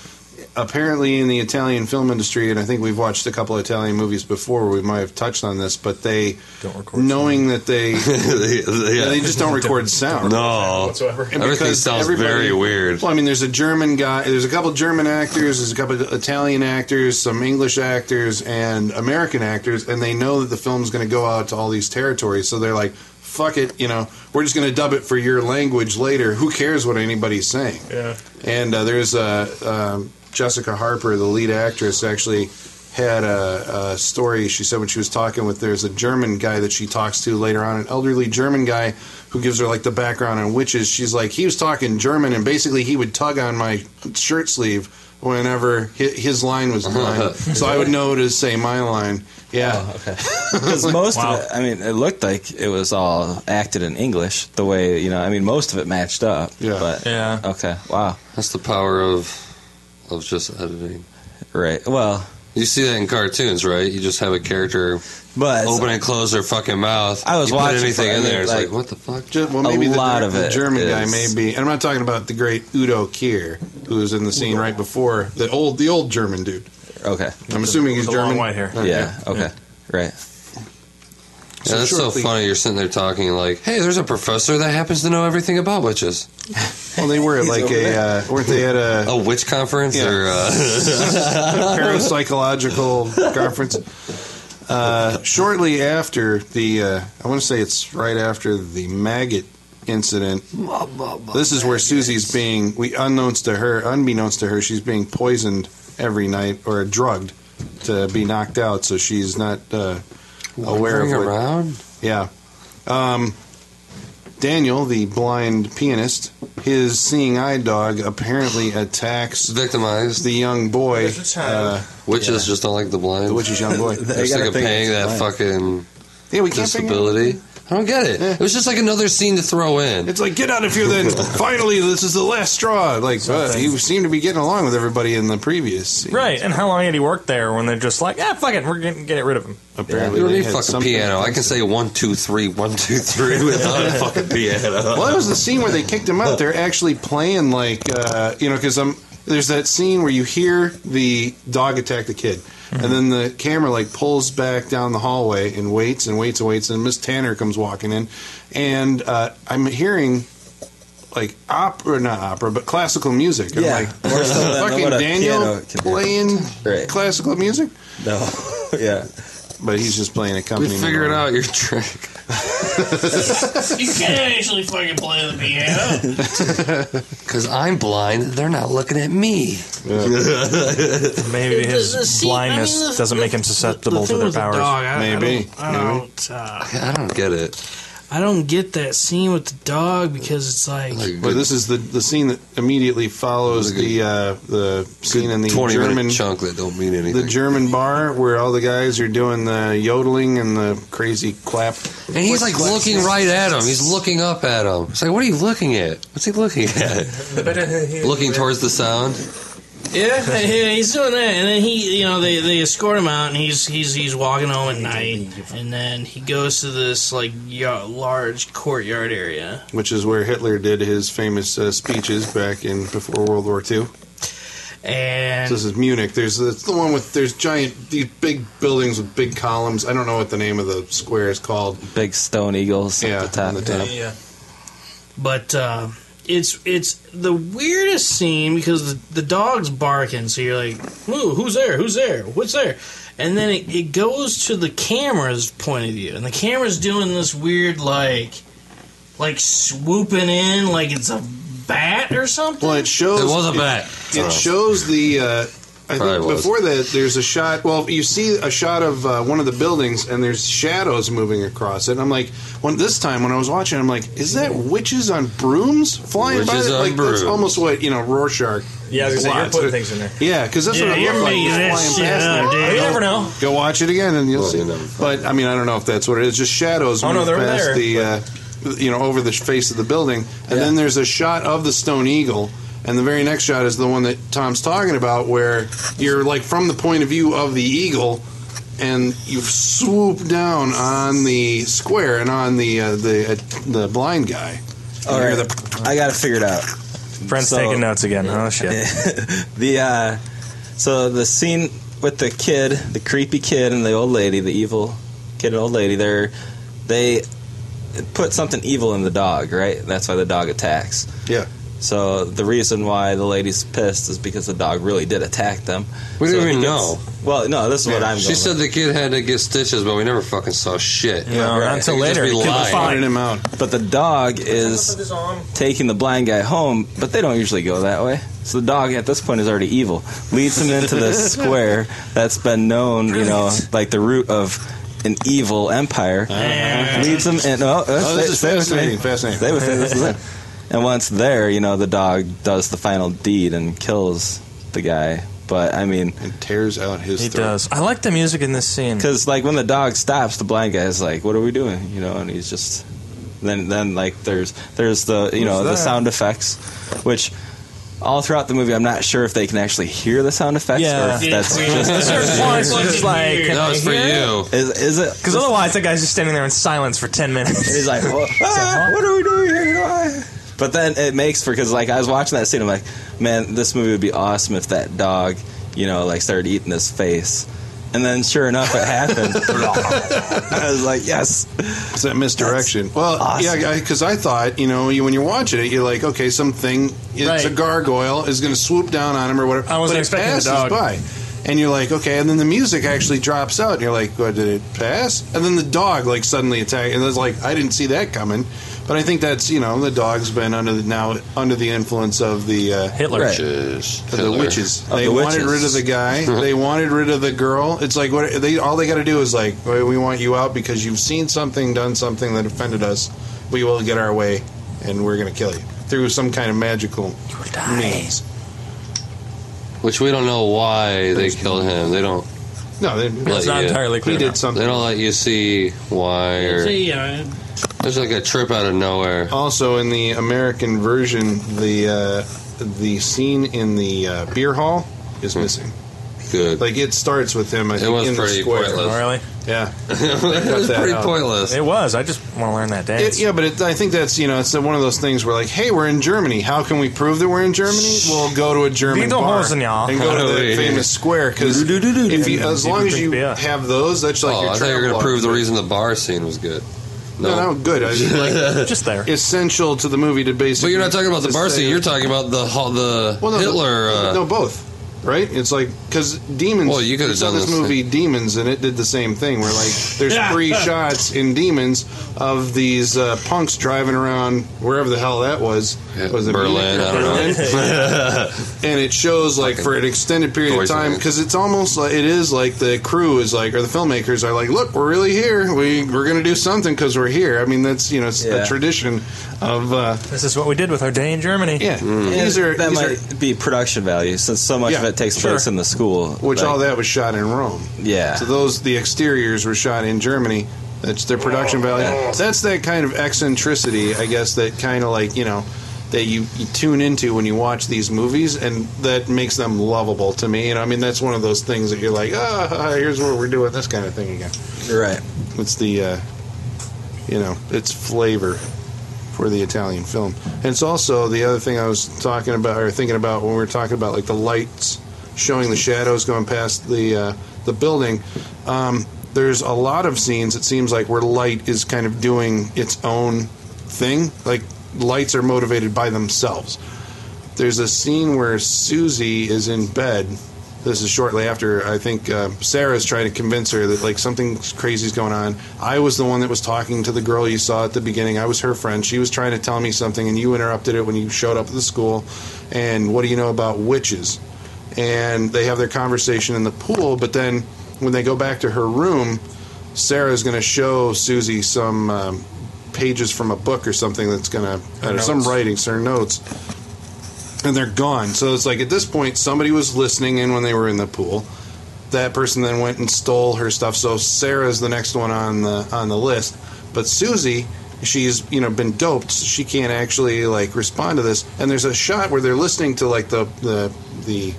Apparently in the Italian film industry, and I think we've watched a couple of Italian movies before where we might have touched on this, but they, Don't record knowing that they, They- they- yeah, they just don't record sound. no. whatsoever. And Everything sounds very weird. Well, I mean, there's a German guy. There's a couple German actors. There's a couple Italian actors, some English actors, and American actors, and they know that the film's going to go out to all these territories. So they're like, "Fuck it," you know, we're just going to dub it for your language later. Who cares what anybody's saying? Yeah. And uh, there's uh, um, Jessica Harper, the lead actress, actually had a, a story. She said when she was talking with there's a German guy that she talks to later on, an elderly German guy who gives her like the background on witches. She's like he was talking German, and basically he would tug on my shirt sleeve whenever his line was mine, so I would know to say my line. Yeah, Oh, okay. Because most Wow. of it, I mean, it looked like it was all acted in English. The way you know, I mean, most of it matched up. Yeah. But Yeah. okay, wow, That's the power of of just editing. right. Well, You see that in cartoons, right? You just have a character but open and close their fucking mouth. I was you watching put anything for- in mean, there. It's like, like- what the fuck? Just, well, A maybe the, lot of the it German guy is- may be, and I'm not talking about the great Udo Kier, who was in the scene right before the old the old German dude. okay, I'm assuming he's with the long German. white hair. Uh, yeah, okay, right. Yeah, that's so funny. You're sitting there talking like, "Hey, there's a professor that happens to know everything about witches." Well, they were at like a uh, weren't they at a A witch conference Yeah. or uh, parapsychological conference? Uh, shortly after the, uh, I want to say it's right after the maggot incident. This is where Susie's being, we unknowns to her, unbeknownst to her, she's being poisoned every night or drugged to be knocked out, so she's not uh, aware of wandering what, around? Yeah. Um, Daniel, the blind pianist, his seeing eye dog apparently attacks Victimized. the young boy. There's a child. Uh, Witches just don't like the blind. the witch's young boy. They They're sick gotta of paying that blind. fucking Yeah, we can't figure out- disability. I don't get it. Yeah. It was just like another scene to throw in. It's like get out of here then. Finally, this is the last straw. Like uh, you seem to be getting along with everybody in the previous. Scene. Right, and how long had he worked there when they're just like, ah, fuck it, we're getting get rid of him. Apparently, You don't they need had fucking something piano. I can say one, two, three, one, two, three without a fucking piano. Well, that was the scene where they kicked him out. They're actually playing like uh, you know because um, there's that scene where you hear the dog attack the kid, and then the camera like pulls back down the hallway and waits and waits and waits, and Miss Tanner comes walking in, and uh, I'm hearing like opera, not opera, but classical music. I'm Yeah, like, more so than fucking Daniel piano can do. playing Right. classical music, No, yeah. But he's just playing We accompaniment. figured on out your trick. You can't actually fucking play the piano. Because I'm blind, they're not looking at me. Maybe his the scene- blindness I mean, the- doesn't make him susceptible the to their with the powers. Dog, I, Maybe. I don't. I don't, uh, I don't get it. I don't get that scene with the dog because it's like, Like, But this is the the scene that immediately follows Like a the uh, the scene in the German chunk that don't mean anything. the German bar where all the guys are doing the yodeling and the crazy clap. and he's like looking right at him. He's looking up at him. It's like, what are you looking at? What's he looking at? looking towards the sound. Yeah, yeah, he's doing that, and then he, you know, they, they escort him out, and he's he's he's walking home at night, and then he goes to this like ya- large courtyard area, which is where Hitler did his famous uh, speeches back in before World War II. and This is Munich. There's it's the one with there's giant these big buildings with big columns. I don't know what the name of the square is called. Big stone eagles Yeah, at the top. on the top. Yeah. But uh, it's it's the weirdest scene because the, the dog's barking, so you're like, Ooh, who's there? Who's there? What's there? And then it, it goes to the camera's point of view, and the camera's doing this weird like, like swooping in like it's a bat or something. Well, it shows It was a bat. It shows the. Uh, I Probably think was. before that, there's a shot. Well, you see a shot of uh, one of the buildings, and there's shadows moving across it. And I'm like, when this time when I was watching, I'm like, is that witches on brooms flying by? Witches That? on Like brooms. that's almost what you know Rorschach. Yeah, I was gonna say, you're plots. putting things in there. Yeah, because that's Yeah, what it you're looked like. making just that flying shit past up, there. dude. You never know. Go watch it again, and you'll Well, see. you never- But I mean, I don't know if that's what it is. Just shadows Oh, no, move they were past there, the, uh, you know, over the face of the building, and then there's a shot of the stone eagle. And the very next shot is the one that Tom's talking about, where you're like from the point of view of the eagle, and you swoop down on the square and on the uh, the uh, the blind guy. All right, I got to figure it out. Brent's So- taking notes again. Oh shit. the uh, So the scene with the kid, the creepy kid, and the old lady, the evil kid and old lady, they're they put something evil in the dog, right? That's why the dog attacks. Yeah. So the reason why the lady's pissed is because the dog really did attack them. We So didn't he even gets- know. Well, no, this is what I'm. Saying. She going said with. the kid had to get stitches, but we never fucking saw shit. No, not until It could just later. be He was lying. fine. Pointed him out. But the dog is taking the blind guy home, but they don't usually go that way. So the dog at this point is already evil. Leads him into this square that's been known, you know, like the root of an evil empire. Leads him in. Oh, Oh, oh this is fascinating. Fascinating. Stay with me. This is it. And once there, you know, the dog does the final deed and kills the guy. But I mean, And tears out his He throat. does. I like the music in this scene. because like when the dog stops, the blind guy's like, "What are we doing?" You know, and he's just then then like there's there's the you know What's the sound effects, which all throughout the movie I'm not sure if they can actually hear the sound effects Yeah. or if that's Yeah. just At certain it's just like, That was for you. is is it Because otherwise, that guy's just standing there in silence for ten minutes. he's like, "What- ah, what are we doing here? Why?" But then it makes for because like I was watching that scene, I'm like, man, this movie would be awesome if that dog, you know, like started eating his face. And then, sure enough, it happened. I was like, "Yes, It's that misdirection. well, awesome. yeah, because I thought, you know, you, when you're watching it, you're like, okay, something, it's Right. a gargoyle is going to swoop down on him or whatever. I wasn't but it expecting the passes dog. by. And you're like, okay, and then the music actually drops out, and you're like, what, did it pass? And then the dog, like, suddenly attack, and it's like, I didn't see that coming. But I think that's, you know, the dog's been under the, now under the influence of the uh, Hitler. Right. Witches. of the witches. Of they the wanted witches. rid of the guy. they wanted rid of the girl. It's like what they all they got to do is like, we want you out because you've seen something, done something that offended us. We will get our way, and we're going to kill you through some kind of magical means. Which we don't know why they killed him. They don't. No, they, It's not you- entirely clear. he did something. They don't let you see why, or See, yeah, there's like a trip out of nowhere. Also, in the American version, the uh, the scene in the uh, beer hall is missing. Good. Like it starts with him. I It think, was in the pretty square. pointless. Oh, really? Yeah, it was pretty out. pointless. It was. I just want to learn that dance. It, yeah, but it, I think that's you know it's one of those things where like, hey, we're in Germany. How can we prove that we're in Germany? We'll go to a German bar Lederhosen, ja. and go to the famous square because if you, as long as you have those, that's like oh, your I thought you were going to prove the reason the bar scene was good. No, no, good. I mean, like, just there. essential to the movie to basically. But you're not talking about the bar scene. You're talking about the the well, no, Hitler. No, uh, no, both. Right? It's like because demons. Well, you could've saw done this this movie Demons, and it did the same thing. Where like there's three shots in Demons of these uh, punks driving around wherever the hell that was. Yeah, was it Berlin, I don't know. Berlin? and it shows like for an extended period of time because it's almost like it is like the crew is like or the filmmakers are like, look, we're really here. We we're gonna do something because we're here. I mean, that's you know it's Yeah. a tradition of uh, This is what we did with our day in Germany. yeah. These are that these are might be production value since so much Yeah, of it takes sure. place in the school. which like, all that was shot in Rome. Yeah. So those the exteriors were shot in Germany. That's their production value. That's that kind of eccentricity, I guess. That kind of like you know that you, you tune into when you watch these movies, and that makes them lovable to me. And I mean, that's one of those things that you're like, ah, here's where we're doing, this kind of thing again. right. It's the, uh, you know, it's flavor for the Italian film. And it's also the other thing I was talking about or thinking about when we were talking about like the lights showing the shadows going past the uh, the building. Um, there's a lot of scenes it seems like where light is kind of doing its own thing. Like lights are motivated by themselves. There's a scene where Susie is in bed. This is shortly after I think uh, Sarah's trying to convince her that like something crazy's going on. I was the one that was talking to the girl you saw at the beginning. I was her friend. She was trying to tell me something, and you interrupted it when you showed up at the school. And what do you know about witches? And they have their conversation in the pool, but then when they go back to her room, Sarah's going to show Susie some um, pages from a book or something that's going to, some writings, her notes and they're gone. So it's like at this point, somebody was listening in when they were in the pool. That person then went and stole her stuff. So Sarah's the next one on the on the list. But Susie, she's you know been doped. So she can't actually like respond to this. And there's a shot where they're listening to like the the the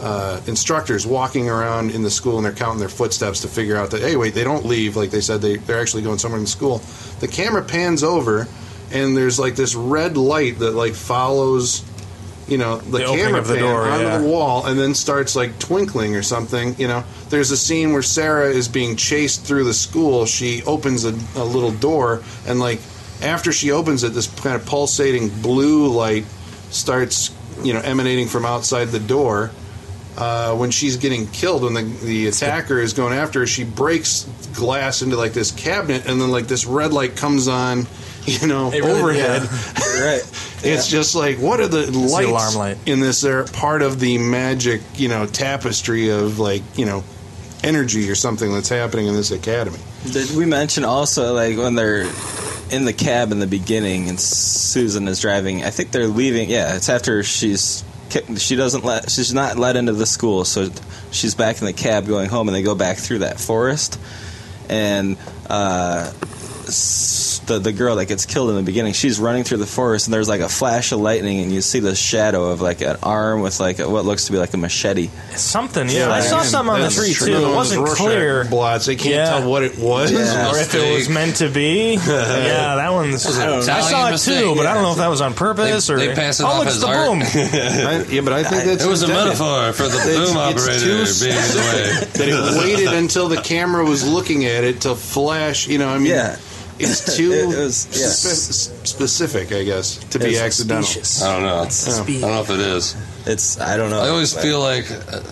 uh, instructors walking around in the school and they're counting their footsteps to figure out that hey wait they don't leave like they said they they're actually going somewhere in school. The camera pans over and there's like this red light that like follows you know, the, The camera of the pan door, onto yeah. the wall and then starts like twinkling or something. You know, there's a scene where Sarah is being chased through the school. She opens a, a little door and like after she opens it, this kind of pulsating blue light starts, you know, emanating from outside the door. Uh, when she's getting killed, when the, the attacker is going after her, she breaks glass into like this cabinet, and then like this red light comes on, you know, really- overhead. right. It's just like what are the lights alarm light. in this? They're part of the magic, you know, tapestry of like you know, energy or something that's happening in this academy. Did we mention also like when they're in the cab in the beginning and Susan is driving? I think they're leaving. Yeah, it's after she's she doesn't let she's not let into the school, so she's back in the cab going home, and they go back through that forest, and uh, the the girl that gets killed in the beginning, she's running through the forest, and there's like a flash of lightning, and you see the shadow of like an arm with like a, what looks to be like a machete. Something, yeah. I saw something on the tree true. too. It wasn't those Rorschach clear. Blots. They can't Yeah. tell what it was. Yeah. or if it was meant to be. yeah, that one's. Was it I, saw it mistake? too, but I don't know if that was on purpose They- or. they pass it oh, off it's as the art. boom. I- yeah, but I think that's It was a metaphor for the boom it's operator too being in the way. that it waited until the camera was looking at it to flash. You know, I mean, Yeah. It's too It was- yeah. spe- specific, I guess, to be accidental. Specious. I don't know. I don't know if it is. It's I don't know. I always but- feel like uh,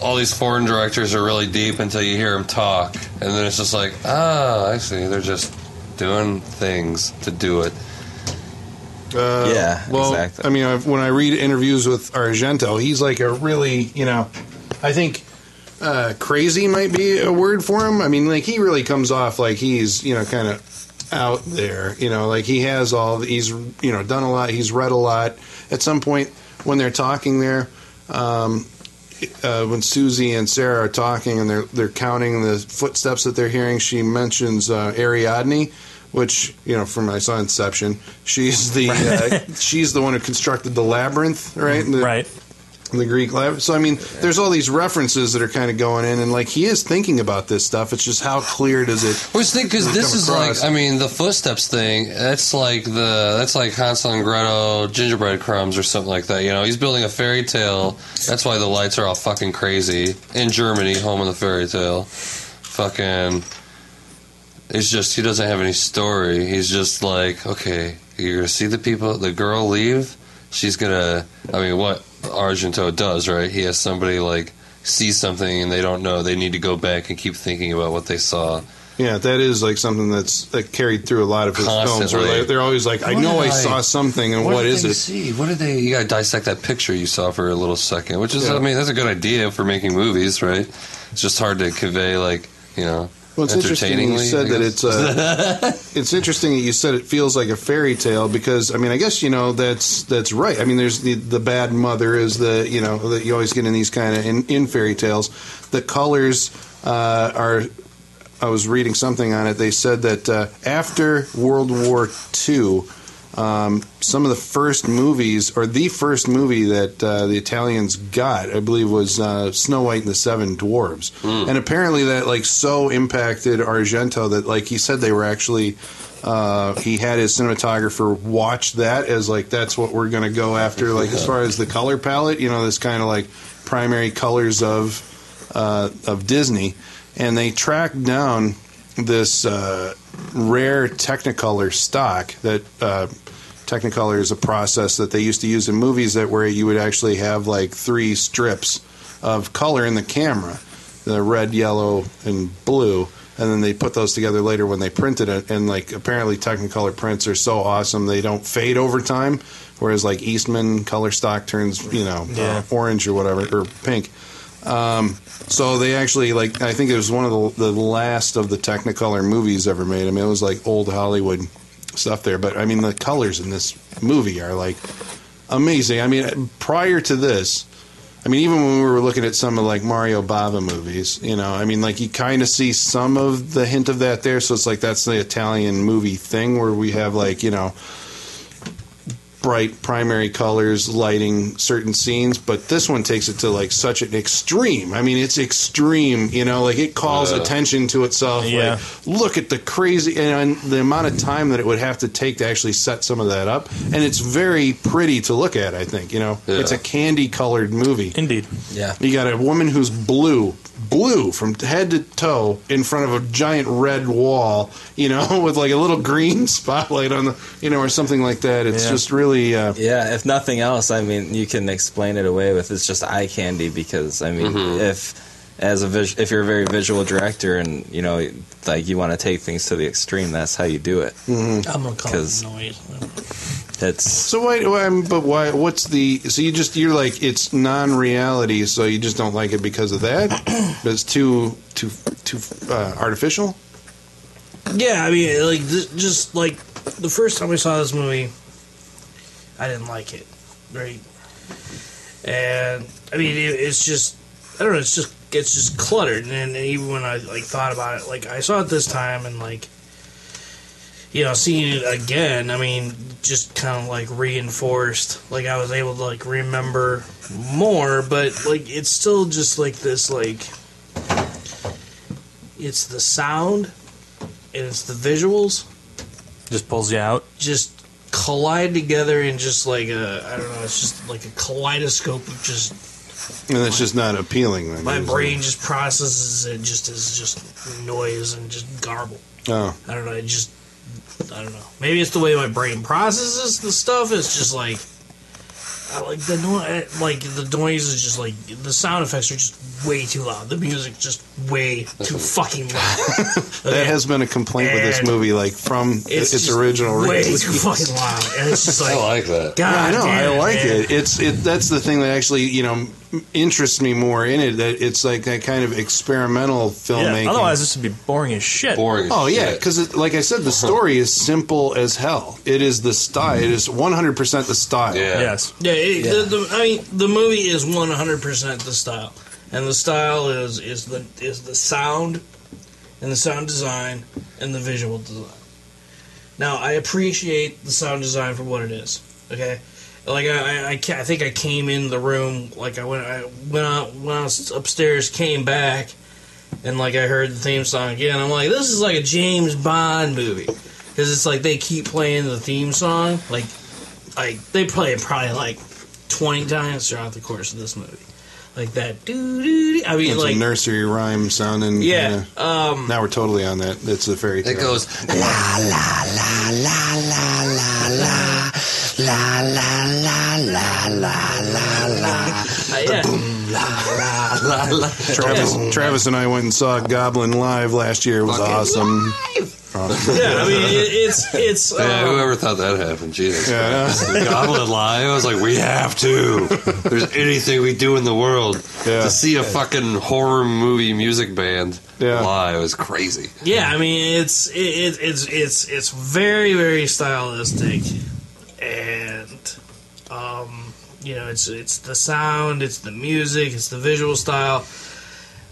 all these foreign directors are really deep until you hear them talk, and then it's just like, ah, I see. They're just doing things to do it. Uh, Yeah, well, exactly. I mean, I've, when I read interviews with Argento, he's like a really, you know, I think uh, crazy might be a word for him. I mean, like he really comes off like he's, you know, kind of out there. You know, like he has all. He's, you know, done a lot. He's read a lot. At some point, when they're talking there. Um, uh, when Susie and Sarah are talking and they're they're counting the footsteps that they're hearing, she mentions uh, Ariadne, which you know from I saw Inception. She's the uh, she's the one who constructed the labyrinth, right? The, Right. The Greek labyrinth. So I mean, there's all these references that are kind of going in, and like he is thinking about this stuff. It's just how clear does it? Because this is across. like, I mean, the footsteps thing. That's like the that's like Hansel and Gretel gingerbread crumbs or something like that. You know, he's building a fairy tale. That's why the lights are all fucking crazy in Germany, home of the fairy tale. Fucking, it's just he doesn't have any story. He's just like, okay, you're gonna see the people, the girl leave. She's gonna. I mean, what Argento does, right? He has somebody like see something and they don't know. They need to go back and keep thinking about what they saw. Yeah, that is like something that's that carried through a lot of his films. Where Constantly. they, they're always like, I What know I I- saw something, and what what is they it? See, what did they? You got to dissect that picture you saw for a little second, which is, Yeah. I mean, that's a good idea for making movies, right? It's just hard to convey, like, you know, Well, it's interesting you said that it's uh, it's interesting that you said it feels like a fairy tale because I mean I guess you know that's that's right. I mean there's the the bad mother is the you know that you always get in these kind of in, in fairy tales. The colors uh, are. I was reading something on it. They said that uh, after World War II, um, some of the first movies, or the first movie that uh, the Italians got, I believe, was uh, Snow White and the Seven Dwarves. And apparently, that like so impacted Argento that like he said they were actually. Uh, he had his cinematographer watch that as like that's what we're going to go after. Like as far as the color palette, you know, this kind of like primary colors of uh, of Disney, and they tracked down this uh, rare Technicolor stock that uh, Technicolor is a process that they used to use in movies that where you would actually have like three strips of color in the camera, the red, yellow, and blue. And then they put those together later when they printed it. And like apparently Technicolor prints are so awesome they don't fade over time, whereas like Eastman color stock turns you know uh, orange or whatever or pink. Um, so they actually like I think it was one of the, the last of the Technicolor movies ever made. I mean, it was like old Hollywood stuff there, but I mean the colors in this movie are like amazing. I mean, prior to this, I mean, even when we were looking at some of like Mario Bava movies, you know, I mean, like you kind of see some of the hint of that there. So it's like that's the Italian movie thing where we have like you know bright primary colors lighting certain scenes, but this one takes it to like such an extreme. I mean, it's extreme, you know, like it calls Yeah. attention to itself. Yeah. Like, look at the crazy and the amount of time that it would have to take to actually set some of that up. And it's very pretty to look at, I think, you know. Yeah. It's a candy colored movie. Indeed. Yeah. You got a woman who's blue, blue from head to toe in front of a giant red wall, you know, with like a little green spotlight on the, you know, or something like that. It's Yeah. just really, uh, Yeah, if nothing else, I mean, you can explain it away with it's just eye candy because I mean, if as a vis- if you're a very visual director and you know like you want to take things to the extreme, that's how you do it. I'm gonna call it 'Cause- noise. It's So why? why but why? What's the? So you just you're like it's non-reality, so you just don't like it because of that? but it's too too too uh, artificial. Yeah, I mean, like th- just like the first time I saw this movie, I didn't like it, right? And I mean, it, it's just I don't know, it's just it's just cluttered. And, even when I like thought about it, like I saw it this time, and like you know, seeing it again, I mean, just kind of like reinforced. Like I was able to like remember more, but like it's still just like this like it's the sound and it's the visuals Just pulls you out. just collide together in just like a I don't know, it's just like a kaleidoscope of just And that's just not appealing. Then, my is it? brain just processes it just as just noise and just garble. Oh, I don't know, it just I don't know. Maybe it's the way my brain processes the stuff. It's just like Uh, like the noise. Uh, like the noise is just like the sound effects are just way too loud. The music just way too fucking loud. that has been a complaint with this And movie, like from its, just original way release. too fucking loud, and it's just I like like that. God, Yeah, I know. damn I like man. it. It's it. That's the thing that actually you know m- interests me more in it. That it's like that kind of experimental Yeah. filmmaking. Otherwise, this would be boring as shit. Boring. as Oh yeah, because like I said, the uh-huh. story is simple as hell. It is the style. It is one hundred percent the style. Yeah. Yes. Yeah, it, The, the, I mean, the movie is one hundred percent the style, and the style is is the is the sound, and the sound design, and the visual design. Now, I appreciate the sound design for what it is. Okay, like I I, I, think I came in the room like I went I went out went out upstairs, came back, and like I heard the theme song again. I'm like, this is like a James Bond movie because it's like they keep playing the theme song like like they play it probably like twenty times throughout the course of this movie, like that. Doo doo. I mean, It's like a nursery rhyme sounding. yeah. yeah. Um, Now we're totally on that. It's a fairy tale. It goes uh, yeah. Boom la la la la. boom! La la la. Travis, Travis and I went and saw Goblin live last year. It was Fucking awesome. yeah, I mean, it, it's it's. Yeah, um, whoever thought that happened? Jesus. Yeah. The Goblin Live. I was like, we have to. There's anything we do in the world Yeah. to see a fucking horror movie music band Yeah. live is crazy. Yeah, I mean it's it, it, it's it's it's very very stylistic, and um, you know it's it's the sound, it's the music, it's the visual style.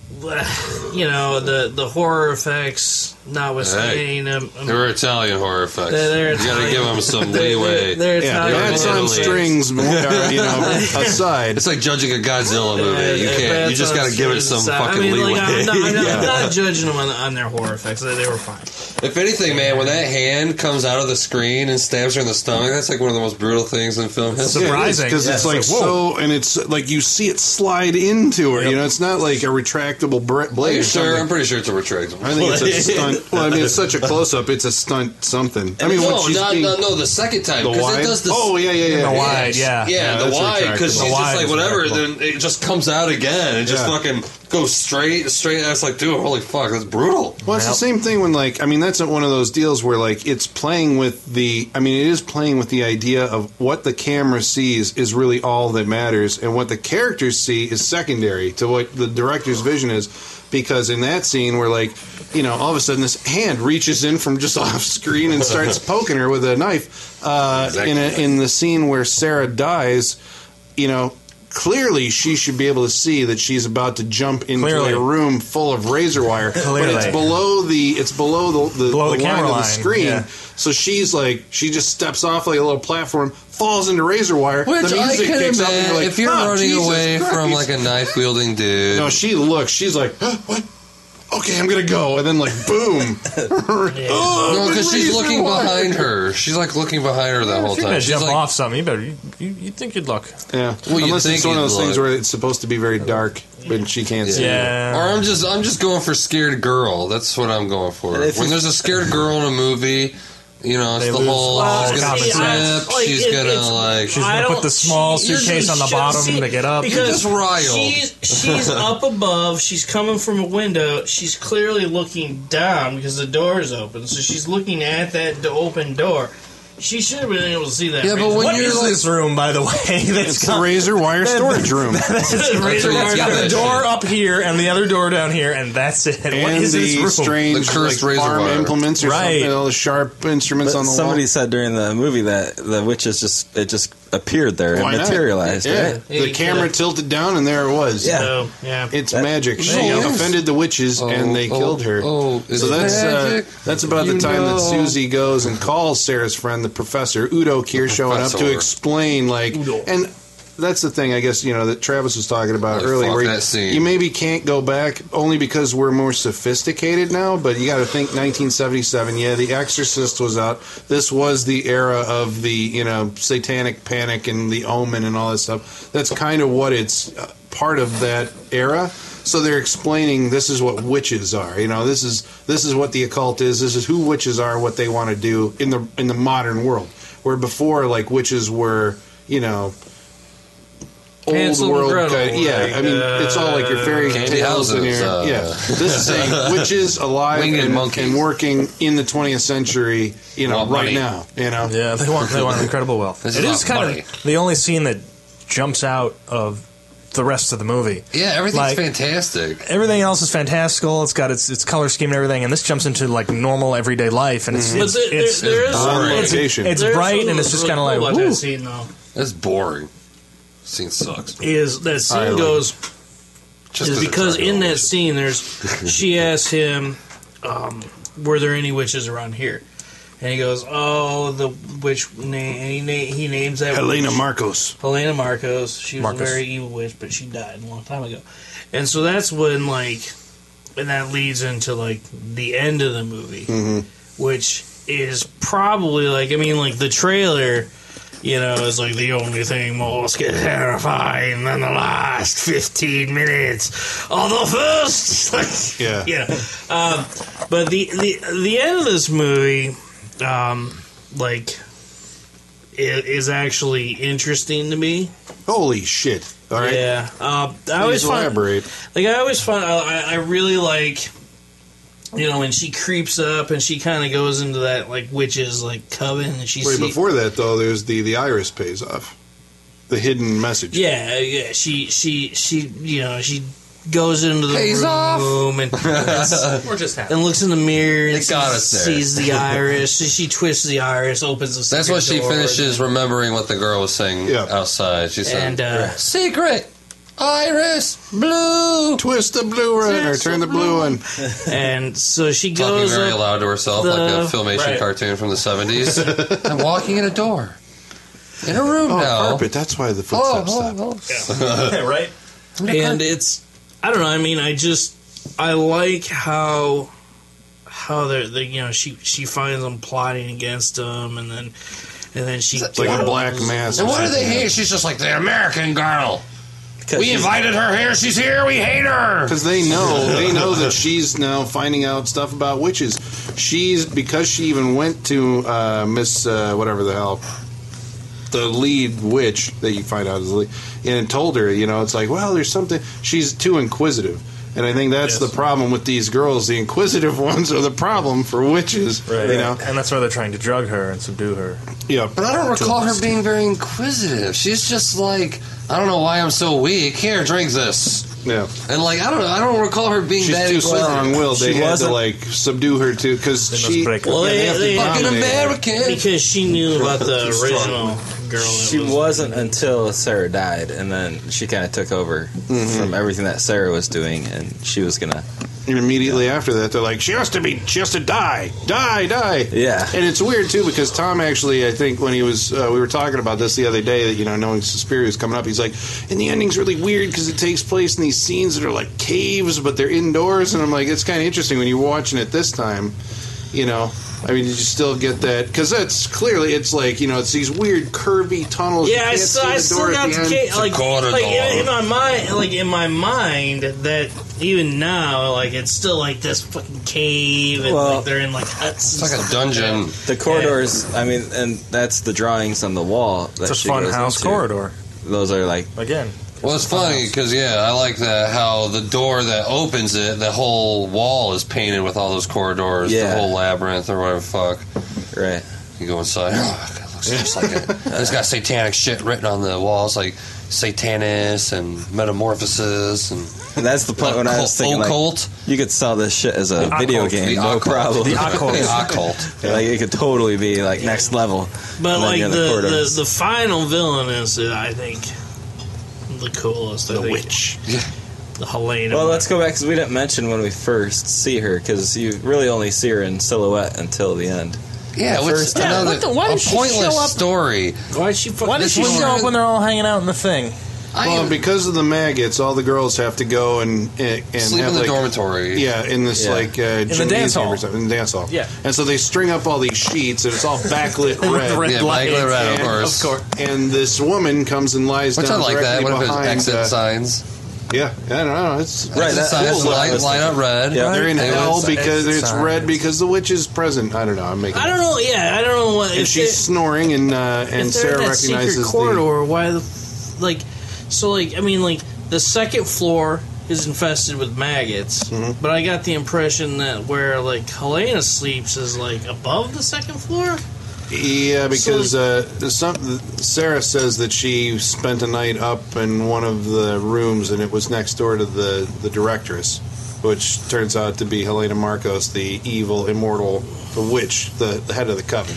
You know the the horror effects, notwithstanding them. Um, um, they were Italian horror effects. They're- they're you got to give them some they're, leeway. they're, they're Yeah, Italian bats horror on strings, you know, aside. it's like judging a Godzilla movie. You can't. You just got to give it some and stuff. fucking I mean, leeway. like, I'm, not, I'm, not, I'm Yeah. not judging them on, on their horror effects. They, they were fine. If anything, man, when that hand comes out of the screen and stabs her in the stomach, that's like one of the most brutal things in film history. Surprising. because it's Yeah, like it's like, whoa. so, and it's like you see it slide into her. You know, it's not like a retractable bre- Are you or sure? I'm pretty sure it's a retractable. I think it's a stunt. Well, I mean, it's such a close up. It's a stunt something. I mean, no, when she's not, being, no, no, the second time the because wide. it does this. oh yeah, yeah, yeah. The wide, yeah. Yeah, Yeah, the wide because retractable. she's just like whatever. Then it just comes out again and just Yeah. fucking goes straight, straight. That's like, dude, holy fuck, that's brutal. Well, it's the same thing when, like, I mean, that's one of those deals where, like, it's playing with the. I mean, it is playing with the idea of what the camera sees is really all that matters, and what the characters see is secondary to what the director's vision is. Because in that scene, where, like, you know, all of a sudden this hand reaches in from just off screen and starts poking her with a knife. Uh, Exactly. in a, in the scene where Sarah dies, you know, clearly she should be able to see that she's about to jump into Clearly. a room full of razor wire. But it's below the it's below the, the, Below the line camera of the line, screen. yeah. So she's like she just steps off like a little platform, falls into razor wire. Which the I music can up, and you're like, if you're "Oh, running Jesus away from like a knife wielding dude, No, she looks. She's like, huh, what? Okay, I'm gonna go, and then like, boom. oh, no, because she's looking wire. behind her. She's like looking behind her the whole If you're time. gonna She's jump like, off something, you better. You, you, you think you'd look. Yeah, Well, unless think it's one of you'd those things look. where it's supposed to be very dark, but she can't see. Yeah. Or I'm just I'm just going for scared girl. That's what I'm going for. When there's a scared girl in a movie, you know, it's They the whole all she's gonna common sense. trip, like, she's it- gonna like She's gonna put the small she- suitcase on the bottom see, to get up. Because just riled. she's she's up above. She's coming from a window. She's clearly looking down because the door is open. So she's looking at that open door. She should have been able to see that. Yeah, but razor. when What you're is like- this room, by the way? That's It's the razor wire storage room. razor wire what It's got the door up here and the other door down here, and that's it. what and is this the room? strange The cursed like, razor farm wire. implements or Right. something, all the sharp instruments But on the wall? somebody wall. said during the movie that the witches just it just appeared there Why and not? materialized, Yeah, right? Yeah, the camera could've- tilted down, and there it was. Yeah. So, yeah. It's That- magic. She Oh. offended the witches, Oh, and they oh, killed her. oh, it's so that's magic. uh, that's about the You time that. Susie goes and calls Sarah's friend, the professor Udo Kier, showing up to explain like Udo. and. That's the thing, I guess, you know, that Travis was talking about Oh, earlier. Where you, scene. you maybe can't go back only because we're more sophisticated now, but you got to think 1977. Yeah, The Exorcist was out. This was the era of the, you know, satanic panic and the omen and all that stuff. That's kind of what it's uh, part of that era. So they're explaining this is what witches are. You know, this is this is what the occult is. This is who witches are, what they want to do in the in the modern world. Where before, like witches were, you know, old Hansel and world Gretel, kind. Yeah, like, I mean, it's all like your fairy Candy tales and houses, your uh, yeah. This is saying witches alive Winged and, and working in the 20th century. You know, Want right money. now. You know, Yeah, they want they want incredible wealth. This It is is kind money. of the only scene that jumps out of the rest of the movie. yeah, everything's Like- fantastic. Everything else is fantastical. It's got its its color scheme and everything, and this jumps into like normal everyday life, and it's But it's, there- there- it's, there is on some- it's, it's bright and it's just kind of like about woo. that scene though. It's boring. Scene sucks. Is that scene like goes Just is because in gonna that scene there's she asks him um, were there any witches around here and he goes oh the witch name he, na- he names that Helena witch. Markos. Helena Markos she was Markos. a very evil witch but she died a long time ago and so that's when like and that leads into like the end of the movie which is probably like I mean like the trailer you know, it's like the only thing most terrifying than the last 15 minutes of the first. Like, Yeah. you know. Um, but the, the, the end of this movie, um, like, is actually interesting to me. Holy shit! All right, Yeah. Um, I always find, elaborate. like I always find I, I really like you know and she creeps up and she kind of goes into that like witches like coven and she Wait, see- before that though, there's the the iris pays off, the hidden message. yeah yeah she she she you know she goes into the Pays off. room and We're just happy. and looks in the mirror and It got sees, us there. sees the iris she, she twists the iris opens the That's secret what she door, finishes remembering what the girl was saying Yeah. outside. She said, and uh, "Secret, iris, blue." Twist the blue one or turn the blue one. and so she Talking goes very up, loud to herself, the- like a filmation right. cartoon from the seventies. I'm walking in a door, in a room Oh, now. carpet. That's why the Oh, footsteps stop. oh, oh. right? and it's I don't know. I mean, I just I like how how they're, they you know she she finds them plotting against them, and then and then she It's like a black mass. And what do they something. hate? She's just like the American girl. Because We invited her here. She's here. We hate her. Because they know, they know that she's now finding out stuff about witches. She's because she even went to uh, Miss uh, whatever the hell, the lead witch that you find out is the lead, and told her, you know, it's like, well, there's something. She's too inquisitive, and I think that's Yes. the problem with these girls. The inquisitive ones are the problem for witches. Right. You know, And that's why they're trying to drug her and subdue her. yeah. But I don't recall her being very inquisitive. She's just like, I don't know why I'm so weak. Here, drink this. Yeah. And like I don't know, I don't recall her being She's that too aggressive. strong-willed. They She had to wasn't- like subdue her too because must she. break her. Well, yeah, they- they have to they- Fucking dominate her. American. Because she knew about the original girl. that She was- wasn't until Sarah died, and then she kind of took over mm-hmm. from everything that Sarah was doing, and she was gonna. And immediately after that, they're like, "She has to be. She has to die. Die. Die." Yeah. And it's weird too because Tom actually, I think, when he was, uh, we were talking about this the other day, that you know, knowing Suspiria was coming up, he's like, and the ending's really weird because it takes place in these scenes that are like caves, but they're indoors, and I'm like, it's kind of interesting when you're watching it this time, you know. I mean, did you still get that? Because that's clearly it's like you know it's these weird curvy tunnels. Yeah, you I, can't still, see I the still door got at the the ca- like, corridor. like in, in my mind, like in my mind that even now, like it's still like this fucking cave, and Well- like they're in like huts. It's like a dungeon. The corridors, I mean, and that's the drawings on the wall. That It's a she fun goes house into. corridor. Those are like Again. Well, it's funny because yeah, I like that how the door that opens it, the whole wall is painted with all those corridors, Yeah. the whole labyrinth or whatever. the Fuck, right. you go inside. Oh, God, it looks just like it. And it's got satanic shit written on the walls, like Satanus and Metamorphosis and And that's the point when I was thinking like, occult. you could sell this shit as a The video occult. game, The no occult. problem. The occult. The occult. Like it could totally be like next level. But And then like you're the, in the the, corridors. the final villain is, uh, I think, the coolest. I The think. witch. the Helena. Well, let's go back because we didn't mention when we first see her because you really only see her in silhouette until the end. Yeah, which First- Yeah, another what the- why a did she pointless show up- story. Why did she? Fuck Why did this she show up when they're all hanging out in the thing? I Well, because of the maggots, all the girls have to go and and, and sleep have in the like, dormitory. Yeah, in this Yeah. like uh, the dance hall. or something, in the dance hall. Yeah. and so they string up all these sheets, and it's all backlit red. Red Yeah, lights. Magdalene Red, of course. Of course. And this woman comes and lies Which I down like that. directly What if there's behind. exit uh, signs? yeah, I don't know. It's Right, Exit signs that's what I light, light up red. Yeah. they're in hell would- because exit it's red because the witch is present. I don't know. I'm making. I don't know. Yeah, I don't know what. And she's it- snoring, and uh, and if Sarah in that recognizes secret the. corridor. Why the like? So like, I mean, like the second floor is infested with maggots, Mm-hmm. but I got the impression that where like Helena sleeps is like above the second floor. Yeah, because uh, some Sarah says that she spent a night up in one of the rooms, and it was next door to the the directress, which turns out to be Helena Markos, the evil, immortal, the witch, the, the head of the coven.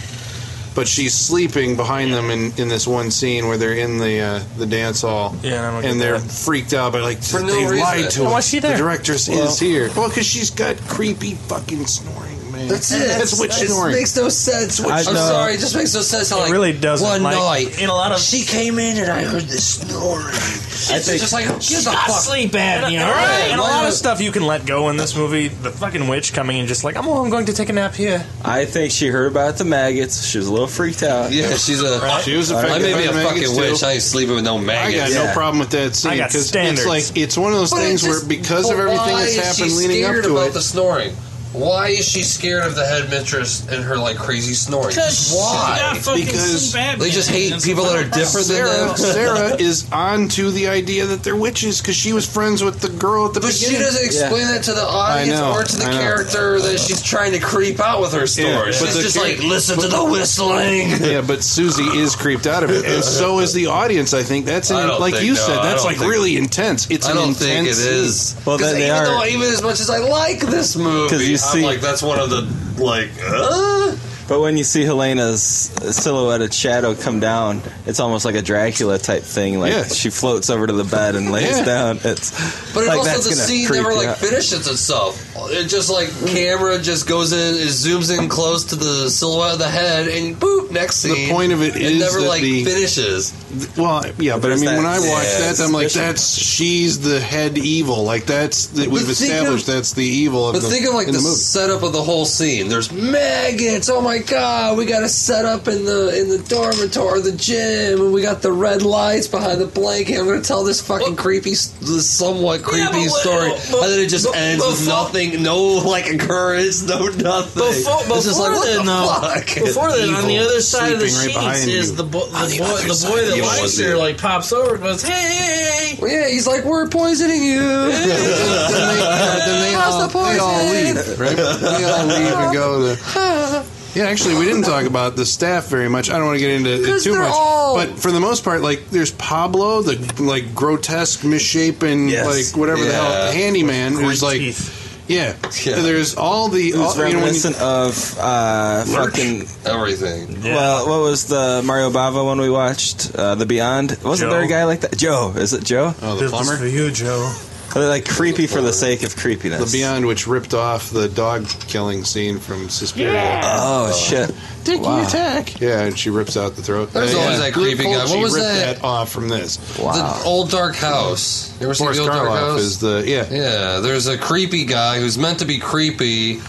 But she's sleeping behind them in, in this one scene where they're in the uh, the dance hall, Yeah, I and they're that. freaked out by like For no they reason. lied to Yeah, us. why's she there? The directress is here. Well, because she's got creepy fucking snoring, man. That's it. That's witch It snoring. makes no sense. I I'm know. sorry, it just makes no sense. It like, really doesn't, One Mike. night, In a lot of she came in and I heard this snoring. I It's think just like, give she's the got fuck. sleep apnea. And, all right? and a why lot of stuff you can let go in this movie. The fucking witch coming in just like, I'm, I'm going to take a nap here. I think she heard about the maggots. She was a little freaked out. Yeah, she's a. She was I may be a maggots, fucking too. witch. I ain't sleeping with no maggots. I got maggots. no problem with that scene I got because it's standards. like it's one of those But things it's where because of but everything why that's is happened she leading up scared to about it. the snoring. Why is she scared of the headmistress and her like crazy snoring? Because Why? She got fucking Because. They just hate people that are problem. different than Sarah, them. Sarah is on to the idea that they're witches because she was friends with the girl at the But she doesn't explain that to the audience know, or to the I know. character that she's trying to creep out with her story. Yeah, she's the just char- like, listen to the whistling. yeah, but Susie is creeped out of it, and so is the audience. I think that's I an, don't like think- you no, said. That's like think- really intense. It's I don't think it intense is. Well, 'Cause then they even are- though, even as much as I like this movie, you I'm like, that's one of the like. Uh, But when you see Helena's silhouetted shadow come down, it's almost like a Dracula type thing. Like Yeah. she floats over to the bed and lays Yeah. down. It's But it like also the scene never like out. finishes itself. It just like camera just goes in, it zooms in close to the silhouette of the head, and boop, next scene. The point of it is it it is never that like the- finishes. Well, yeah, but I mean, that- when I watch Yeah, that, I'm like, that's she's the head evil. Like that's that we've But established of- that's the evil. Of But the, think of like the, the setup of the whole scene. There's maggots. Oh my god, we got to set up in the in the dormitory, the gym, and we got the red lights behind the blanket. I'm going to tell this fucking creepy, s- this somewhat creepy Yeah, but story, but- and then it just but- ends with before- nothing, no like occurrence, no nothing. Before, before it's just like what then, the though, fuck? before then, on the other side of the sleeping right sheets is you. the, bo- the, the boy, the boy that likes her like pops over and goes, "Hey!" Well, yeah, he's like, we're poisoning you. then they, yeah, then they How's all, the they all poison? leave, right? They all leave and go to. Yeah, actually, we didn't talk about the staff very much. I don't want to get into it 'Cause too much, all- but for the most part, like there's Pablo, the like grotesque, misshapen, Yes. like whatever the hell, Yeah. handyman, who's like, teeth. Yeah. Yeah. There's all the, It was all, you know, when you- reminiscent of uh, fucking. Everything. Well, what was the Mario Bava one we watched? Uh, the Beyond. Wasn't Joe. there a guy like that? Joe. Is it Joe? oh, the plumber, for you, Joe. Are they like creepy for the sake of creepiness? the Beyond, which ripped off the dog killing scene from Suspiria. Oh shit! Take Wow. attack. Yeah, and she rips out the throat. There's Uh, always yeah. that creepy guy. What Fulci was ripped that? off from this? Wow. The old dark house. You ever seen Boris the old dark Karloff house? is the yeah. Yeah, there's a creepy guy who's meant to be creepy,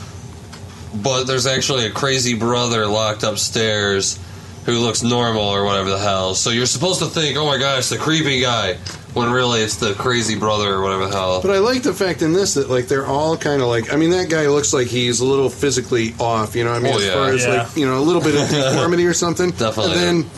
but there's actually a crazy brother locked upstairs who looks normal or whatever the hell. So you're supposed to think, oh my gosh, the creepy guy, when really it's the crazy brother or whatever the hell. But I like the fact in this that like they're all kind of like I mean that guy looks like he's a little physically off, you know. what I mean, Oh, as yeah. far as Yeah. like you know a little bit of deformity or something. Definitely. And then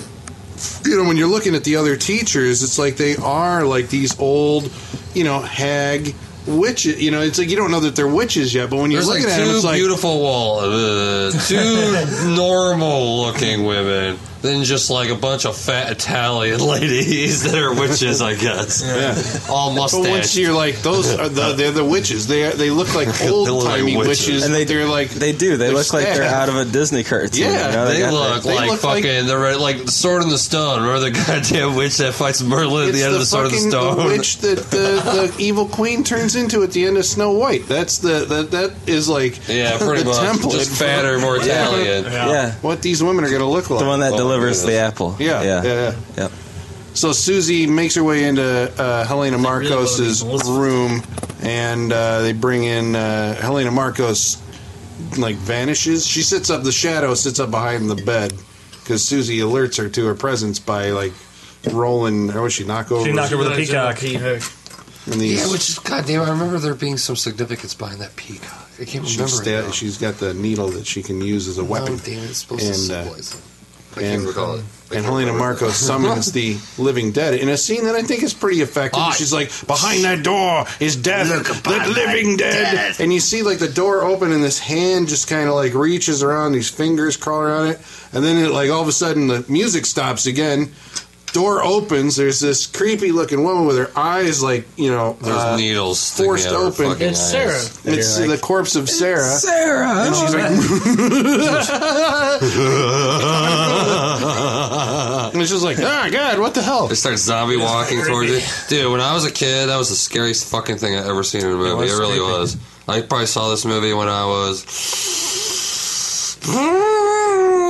you know when you're looking at the other teachers, it's like they are like these old, you know, hag witches. You know, it's like you don't know that they're witches yet, but when you're There's like looking at them, it's like beautiful wall, uh, two normal looking women, then just like a bunch of fat Italian ladies that are witches, I guess. yeah. All mustache. But once you're like those are the they're the witches. They they look like old timey like witches. witches. And they they're like They do. They they're look like they're out of a Disney cartoon. Yeah, you know? They, got look that- they like look like- fucking. they're like the Sword in the Stone. Remember the goddamn witch that fights Merlin at the end of the Sword of the fucking Stone? witch that the, the evil queen turns into at the end of Snow White. That's the that that is like yeah, pretty the much. template Just fatter, more Italian. yeah. what these women are going to look like. The one that Oh, delivers the apple. yeah, yeah, yeah, Yep. So Susie makes her way into uh, Helena Markos's wanna be Melissa. room, and uh, they bring in uh, Helena Markos. Like vanishes. She sits up. The shadow sits up behind the bed because Susie alerts her to her presence by like rolling. Or was she knock over? She knocked over the peacock. in the peacock. and these, Yeah, which is goddamn. I remember there being some significance behind that peacock. I can't She's, remember. sta- it now. she's got the needle that she can use as a weapon. Oh, damn, it's supposed And, to uh, symbolize it. I and- can't recall it. I And Helena. Markos summons the living dead in a scene that I think is pretty effective. She's like, "Behind that door is death, the living dead. and you see like the door open and this hand just kind of like reaches around, these fingers crawl around it, and then it like all of a sudden the music stops again. Door opens. There's this creepy looking woman with her eyes like you know There's uh, needles forced out of her open. It's eyes. Sarah. It's the corpse of Sarah. Sarah. And she's like, and it's just like, ah, God, what the hell? They start zombie walking towards you. Dude, when I was a kid, that was the scariest fucking thing I ever seen in a movie. It, was really creepy. was. I probably saw this movie when I was.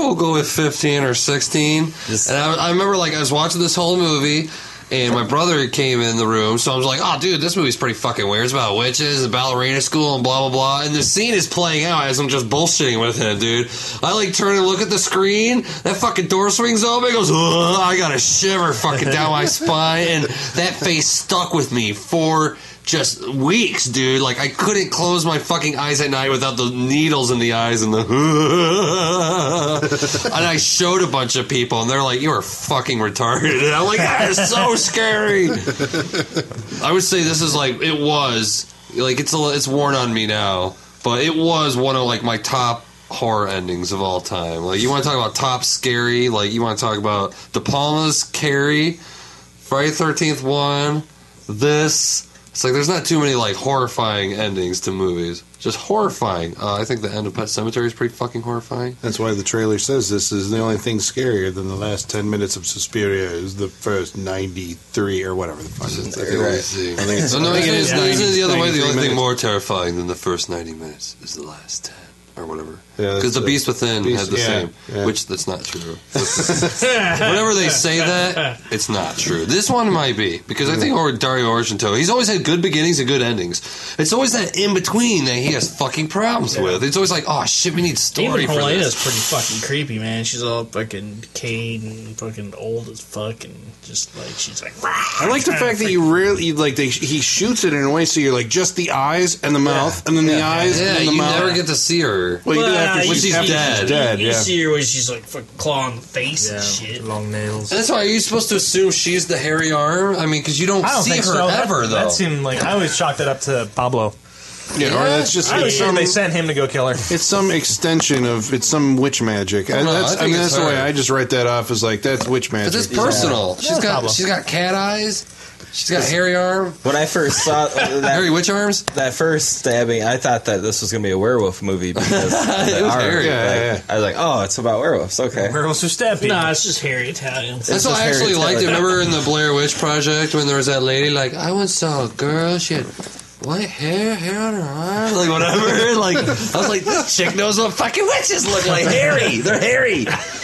We'll go with 15 or 16. Just- and I, I remember, like, I was watching this whole movie. And my brother came in the room, so I was like, "Oh, dude, this movie's pretty fucking weird. It's about witches, and ballerina school, and blah blah blah." And the scene is playing out as I'm just bullshitting with him, dude. I like turn and look at the screen. That fucking door swings open. It goes, Ugh, I got a shiver fucking down my spine, and that face stuck with me for just weeks, dude. Like I couldn't close my fucking eyes at night without the needles in the eyes and the. and I showed a bunch of people, and they're like, "You are fucking retarded." And I'm like, "That is so scary." I would say this is like it was like it's a, it's worn on me now, but it was one of like my top horror endings of all time. Like you want to talk about top scary, like you want to talk about De Palma's Carrie, Friday Thirteenth one, this. It's like there's not too many like horrifying endings to movies. Just horrifying. Uh, I think the end of Pet Sematary is pretty fucking horrifying. That's why the trailer says this is the only thing scarier than the last 10 minutes of Suspiria is the first 93 or whatever the fuck it is. I think Right. I think it's- no, it is, it is the other way. The 93 only thing more terrifying than the first 90 minutes is the last 10 or whatever. Yeah, Because that's the the- Beast Within Beast- had the yeah, same, yeah. which that's not true. Whenever they say that, it's not true. This one might be because I think or Dario Argento, he's always had good beginnings and good endings. It's always that in between that he has fucking problems with. It's always like, oh shit, we need story Even for Helena's this. pretty fucking creepy, man. She's all fucking decayed and fucking old as fuck, and just like she's like. I like the fact that you really like they, he shoots it in a way so you're like just the eyes and the mouth and then the eyes Yeah, and then the you mouth. never get to see her. well, you do Well, after you she's, see- after dead. she's dead. You Yeah. see her when she's like clawing the face Yeah, and shit. long nails. And that's why are you supposed to assume she's the hairy arm? I mean, because you don't, don't see her so. That- ever, though. That seemed like I always chalked that up to Pablo. Yeah, or that's just I was some, they sent him to go kill her. it's some extension of it's some witch magic. I, no, that's, I I, mean, it's that's the way. I just write that off as like that's witch But magic. it's personal. She's No got problem. she's got cat eyes. She's got hairy arm, When I first saw that, hairy witch arms. that first stabbing, I thought that this was gonna be a werewolf movie because It was art. hairy. Yeah, Like, yeah, yeah. I was like, oh, it's about werewolves. Okay. Werewolves who stab people. Nah, it's just hairy Italians. That's why I actually hairy liked it. Remember in the Blair Witch Project when there was that lady like, I once saw a girl, she had white hair, hair on her arm, like whatever. Like I was like, this chick knows what fucking witches look like. Hairy, they're hairy.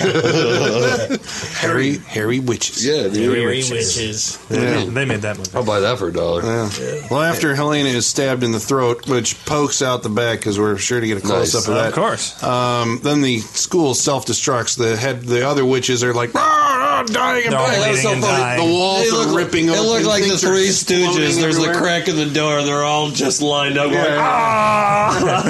hairy, hairy witches. Yeah, dude. Hairy witches. Yeah. They made that movie. I'll buy that for a dollar. Yeah. Well, after Helena is stabbed in the throat, which pokes out the back because we're sure to get a close up Nice. of that. Of course. Um, then the school self destructs. The head, the other witches are like, ah, ah, dying and They're all dying. bleeding and dying. The walls They are look, ripping it open. looked like the Three Stooges. There's a crack in the door, they're all just lined up. Yeah, Like, yeah. Ah!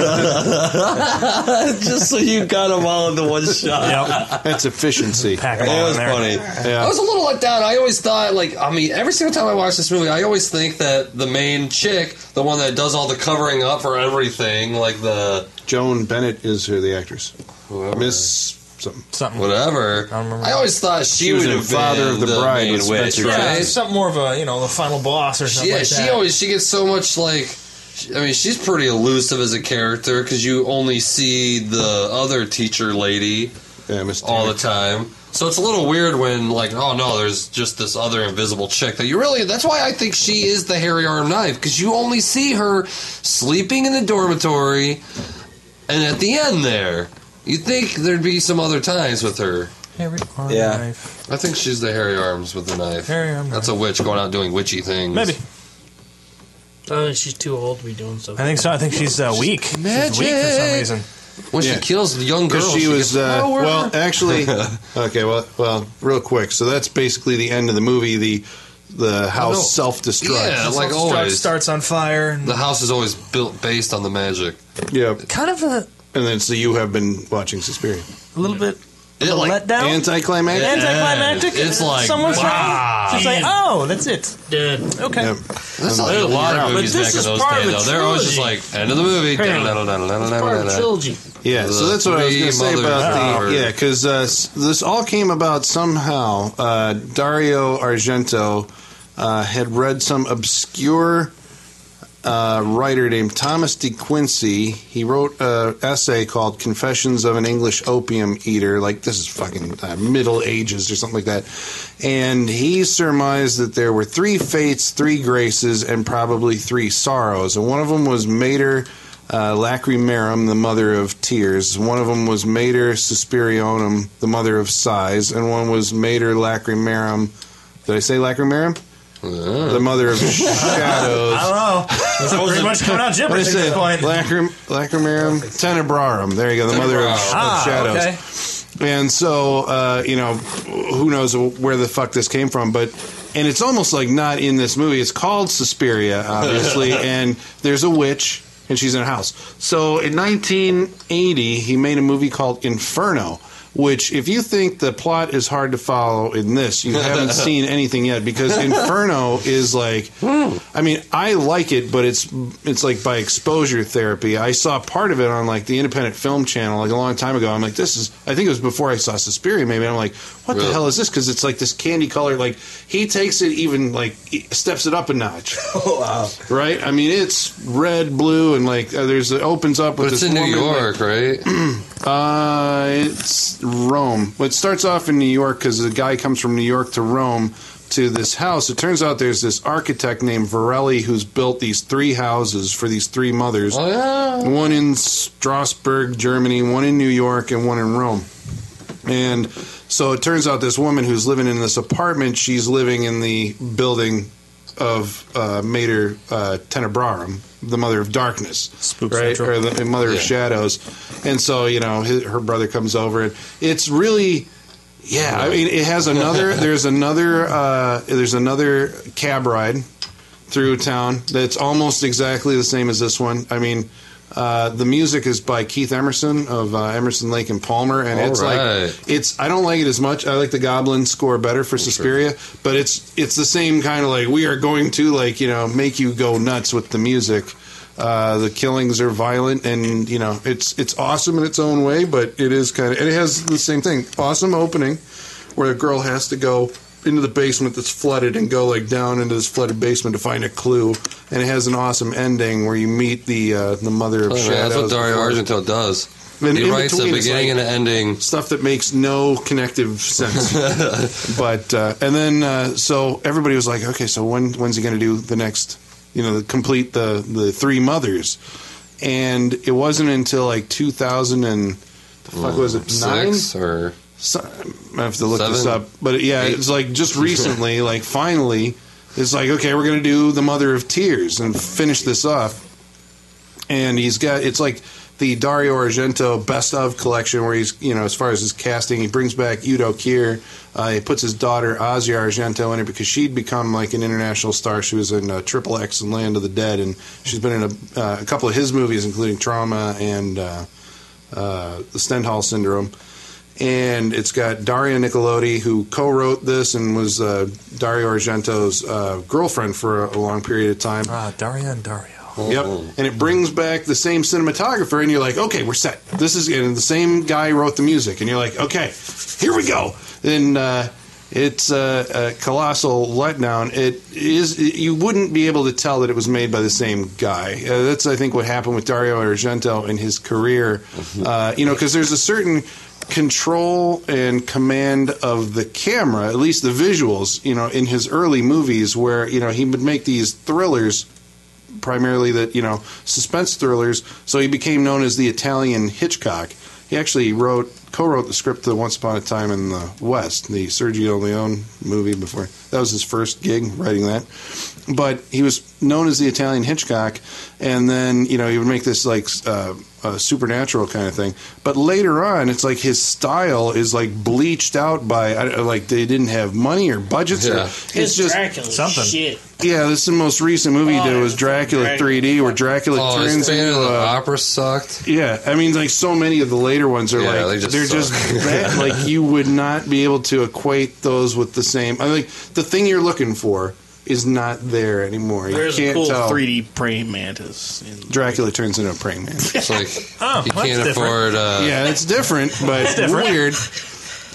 just so you got them all into one shot. Yep. That's efficiency. Pack 'em It all was in there. funny. Yeah. I was a little let down. I always thought, like, I mean, every single time I watch this movie, I always think that the main chick, the one that does all the covering up for everything, like the Joan Bennett is who the actress. whoever, Miss something. Something. whatever. I don't remember. I always thought she, She was would have Father been of the the Bride main with witch, Spencer Yeah, right? it's something more of a you know the final boss or something Yeah, like she that. always she gets so much like. I mean, she's pretty elusive as a character because you only see the other teacher lady Yeah, all the time. So it's a little weird when, like, oh no, there's just this other invisible chick that you really. That's why I think she is the hairy arm knife because you only see her sleeping in the dormitory, and at the end there, you think there'd be some other ties with her. Hairy arm Yeah. knife. I think she's the hairy arms with the knife. Hairy arm That's a witch going out doing witchy things. Maybe. Oh, she's too old to be doing stuff. I think so. I think she's uh, weak. She's weak for some Magic. reason. when Yeah. she kills the young girl, Because she was, gets uh, power. well, actually, okay, well, well, real quick. So that's basically the end of the movie. The the no. house self destructs. Yeah, like Self-destruct always. starts on fire. And the house is always built based on the magic. Yeah, kind of a, and then so you have been watching Suspiria. a little bit It, of a like, letdown. Anticlimactic. Anticlimactic. It's like, someone's wow. Just like, oh, that's it. Dead. Okay. Yep. That's like a lot of But movies this back in is those part days, though. They're always just like, end of the movie. Trilogy. Yeah, so The that's what I was going to three say about mothers. the yeah, because uh, s- this all came about somehow. Uh, Dario Argento uh, had read some obscure uh, writer named Thomas De Quincey. He wrote an essay called "Confessions of an English Opium Eater." Like this is fucking uh, Middle Ages or something like that. And he surmised that there were three fates, three graces, and probably three sorrows. And one of them was Mater uh, Lacrimarum, the mother of tears. One of them was Mater Suspiriorum, the mother of sighs, and one was Mater Lacrimarum. Did I say Lacrimarum? The mother of shadows. I don't know. It's pretty much coming out What did I gibberish at this point. Lacrim, lacrimarum tenebrarum. There you go. The mother of, of Ah, shadows. okay. And so, uh, you know, who knows where the fuck this came from, but. And it's almost like not in this movie. It's called Suspiria, obviously, and there's a witch, and she's in a house. So in 1980, he made a movie called Inferno, which, if you think the plot is hard to follow in this, you haven't seen anything yet because Inferno is like, I mean, I like it, but it's it's like by exposure therapy. I saw part of it on like the Independent Film Channel like a long time ago. I'm like, this is. I think it was before I saw Suspiria. Maybe I'm like, what the hell is this? Because it's like this candy color. Like he takes it even like steps it up a notch. Oh wow! Right? I mean, it's red, blue, and like uh, there's it opens up with But it's this in New woman, like- York, right? uh, it's Rome. Well, it starts off in New York because the guy comes from New York to Rome to this house. It turns out there's this architect named Varelli who's built these three houses for these three mothers. oh, yeah. One in Strasbourg, Germany, one in New York, and one in Rome. And so it turns out this woman who's living in this apartment, she's living in the building of uh, Mater uh, Tenebrarum, the mother of darkness, Spook right, Central. or the mother Yeah. of shadows. And so you know, his, her brother comes over, and it's really. Yeah, I mean, it has another. There's another. Uh, there's another cab ride through town that's almost exactly the same as this one. I mean, uh, the music is by Keith Emerson of uh, Emerson Lake and Palmer, and All it's right. like it's. I don't like it as much. I like the Goblin score better for Suspiria, but it's it's the same kind of like we are going to like you know make you go nuts with the music. Uh, the killings are violent, and you know it's it's awesome in its own way, but it is kind of and it has the same thing. Awesome opening, where a girl has to go into the basement that's flooded and go like down into this flooded basement to find a clue, and it has an awesome ending where you meet the uh, the mother of Oh, shadows. that's what Dario Argento does. And he writes a beginning like- and an ending. stuff that makes no connective sense. but uh, and then uh, so everybody was like, okay, so when when's he going to do the next? You know, complete the the three mothers, and it wasn't until like 2000 and the fuck was it nine? Or So, I have to look this up, but yeah, Eight? it's like just recently, like finally, it's like okay, we're gonna do the Mother of Tears and finish this off. And he's got it's like the Dario Argento best of collection, where he's you know as far as his casting, he brings back Udo Kier. Uh, he puts his daughter Asia Argento in it because she'd become like an international star. She was in uh, X and Land of the Dead, and she's been in a, uh, a couple of his movies, including Trauma and uh, uh, the Stendhal Syndrome and it's got Daria Nicolodi, who co-wrote this and was uh, Dario Argento's uh, girlfriend for a, a long period of time. Ah, Daria and Dario. Yep, and it brings back the same cinematographer, and you're like, okay, we're set. This is and the same guy wrote the music, and you're like, okay, here we go. And uh, it's a, a colossal letdown. It is. You wouldn't be able to tell that it was made by the same guy. Uh, that's I think what happened with Dario Argento in his career. Uh, you know, because there's a certain control and command of the camera, at least the visuals, you know, in his early movies where, you know, he would make these thrillers primarily that you know suspense thrillers. So he became known as the Italian Hitchcock. He actually wrote, co-wrote the script to Once Upon a Time in the West, the Sergio Leone movie. Before that was his first gig writing that, but he was known as the Italian Hitchcock. And then you know he would make this like uh, uh, supernatural kind of thing. But later on, it's like his style is like bleached out by I- like they didn't have money or budgets. Or, Yeah. it's just Dracula something. shit. yeah, this is the most recent movie he Oh, did was Dracula Dracula. 3D, where Dracula Oh, his turns into the a, Opera sucked. yeah. I mean, like so many of the later ones are Yeah, like they just are suck. just bad. like you would not be able to equate those with the same. I think the thing you're looking for is not there anymore. You There's a can't cool tell. 3D praying mantis. In Dracula turns into a praying mantis. It's like Oh, you that's can't different. afford uh, yeah, it's different, but it's weird.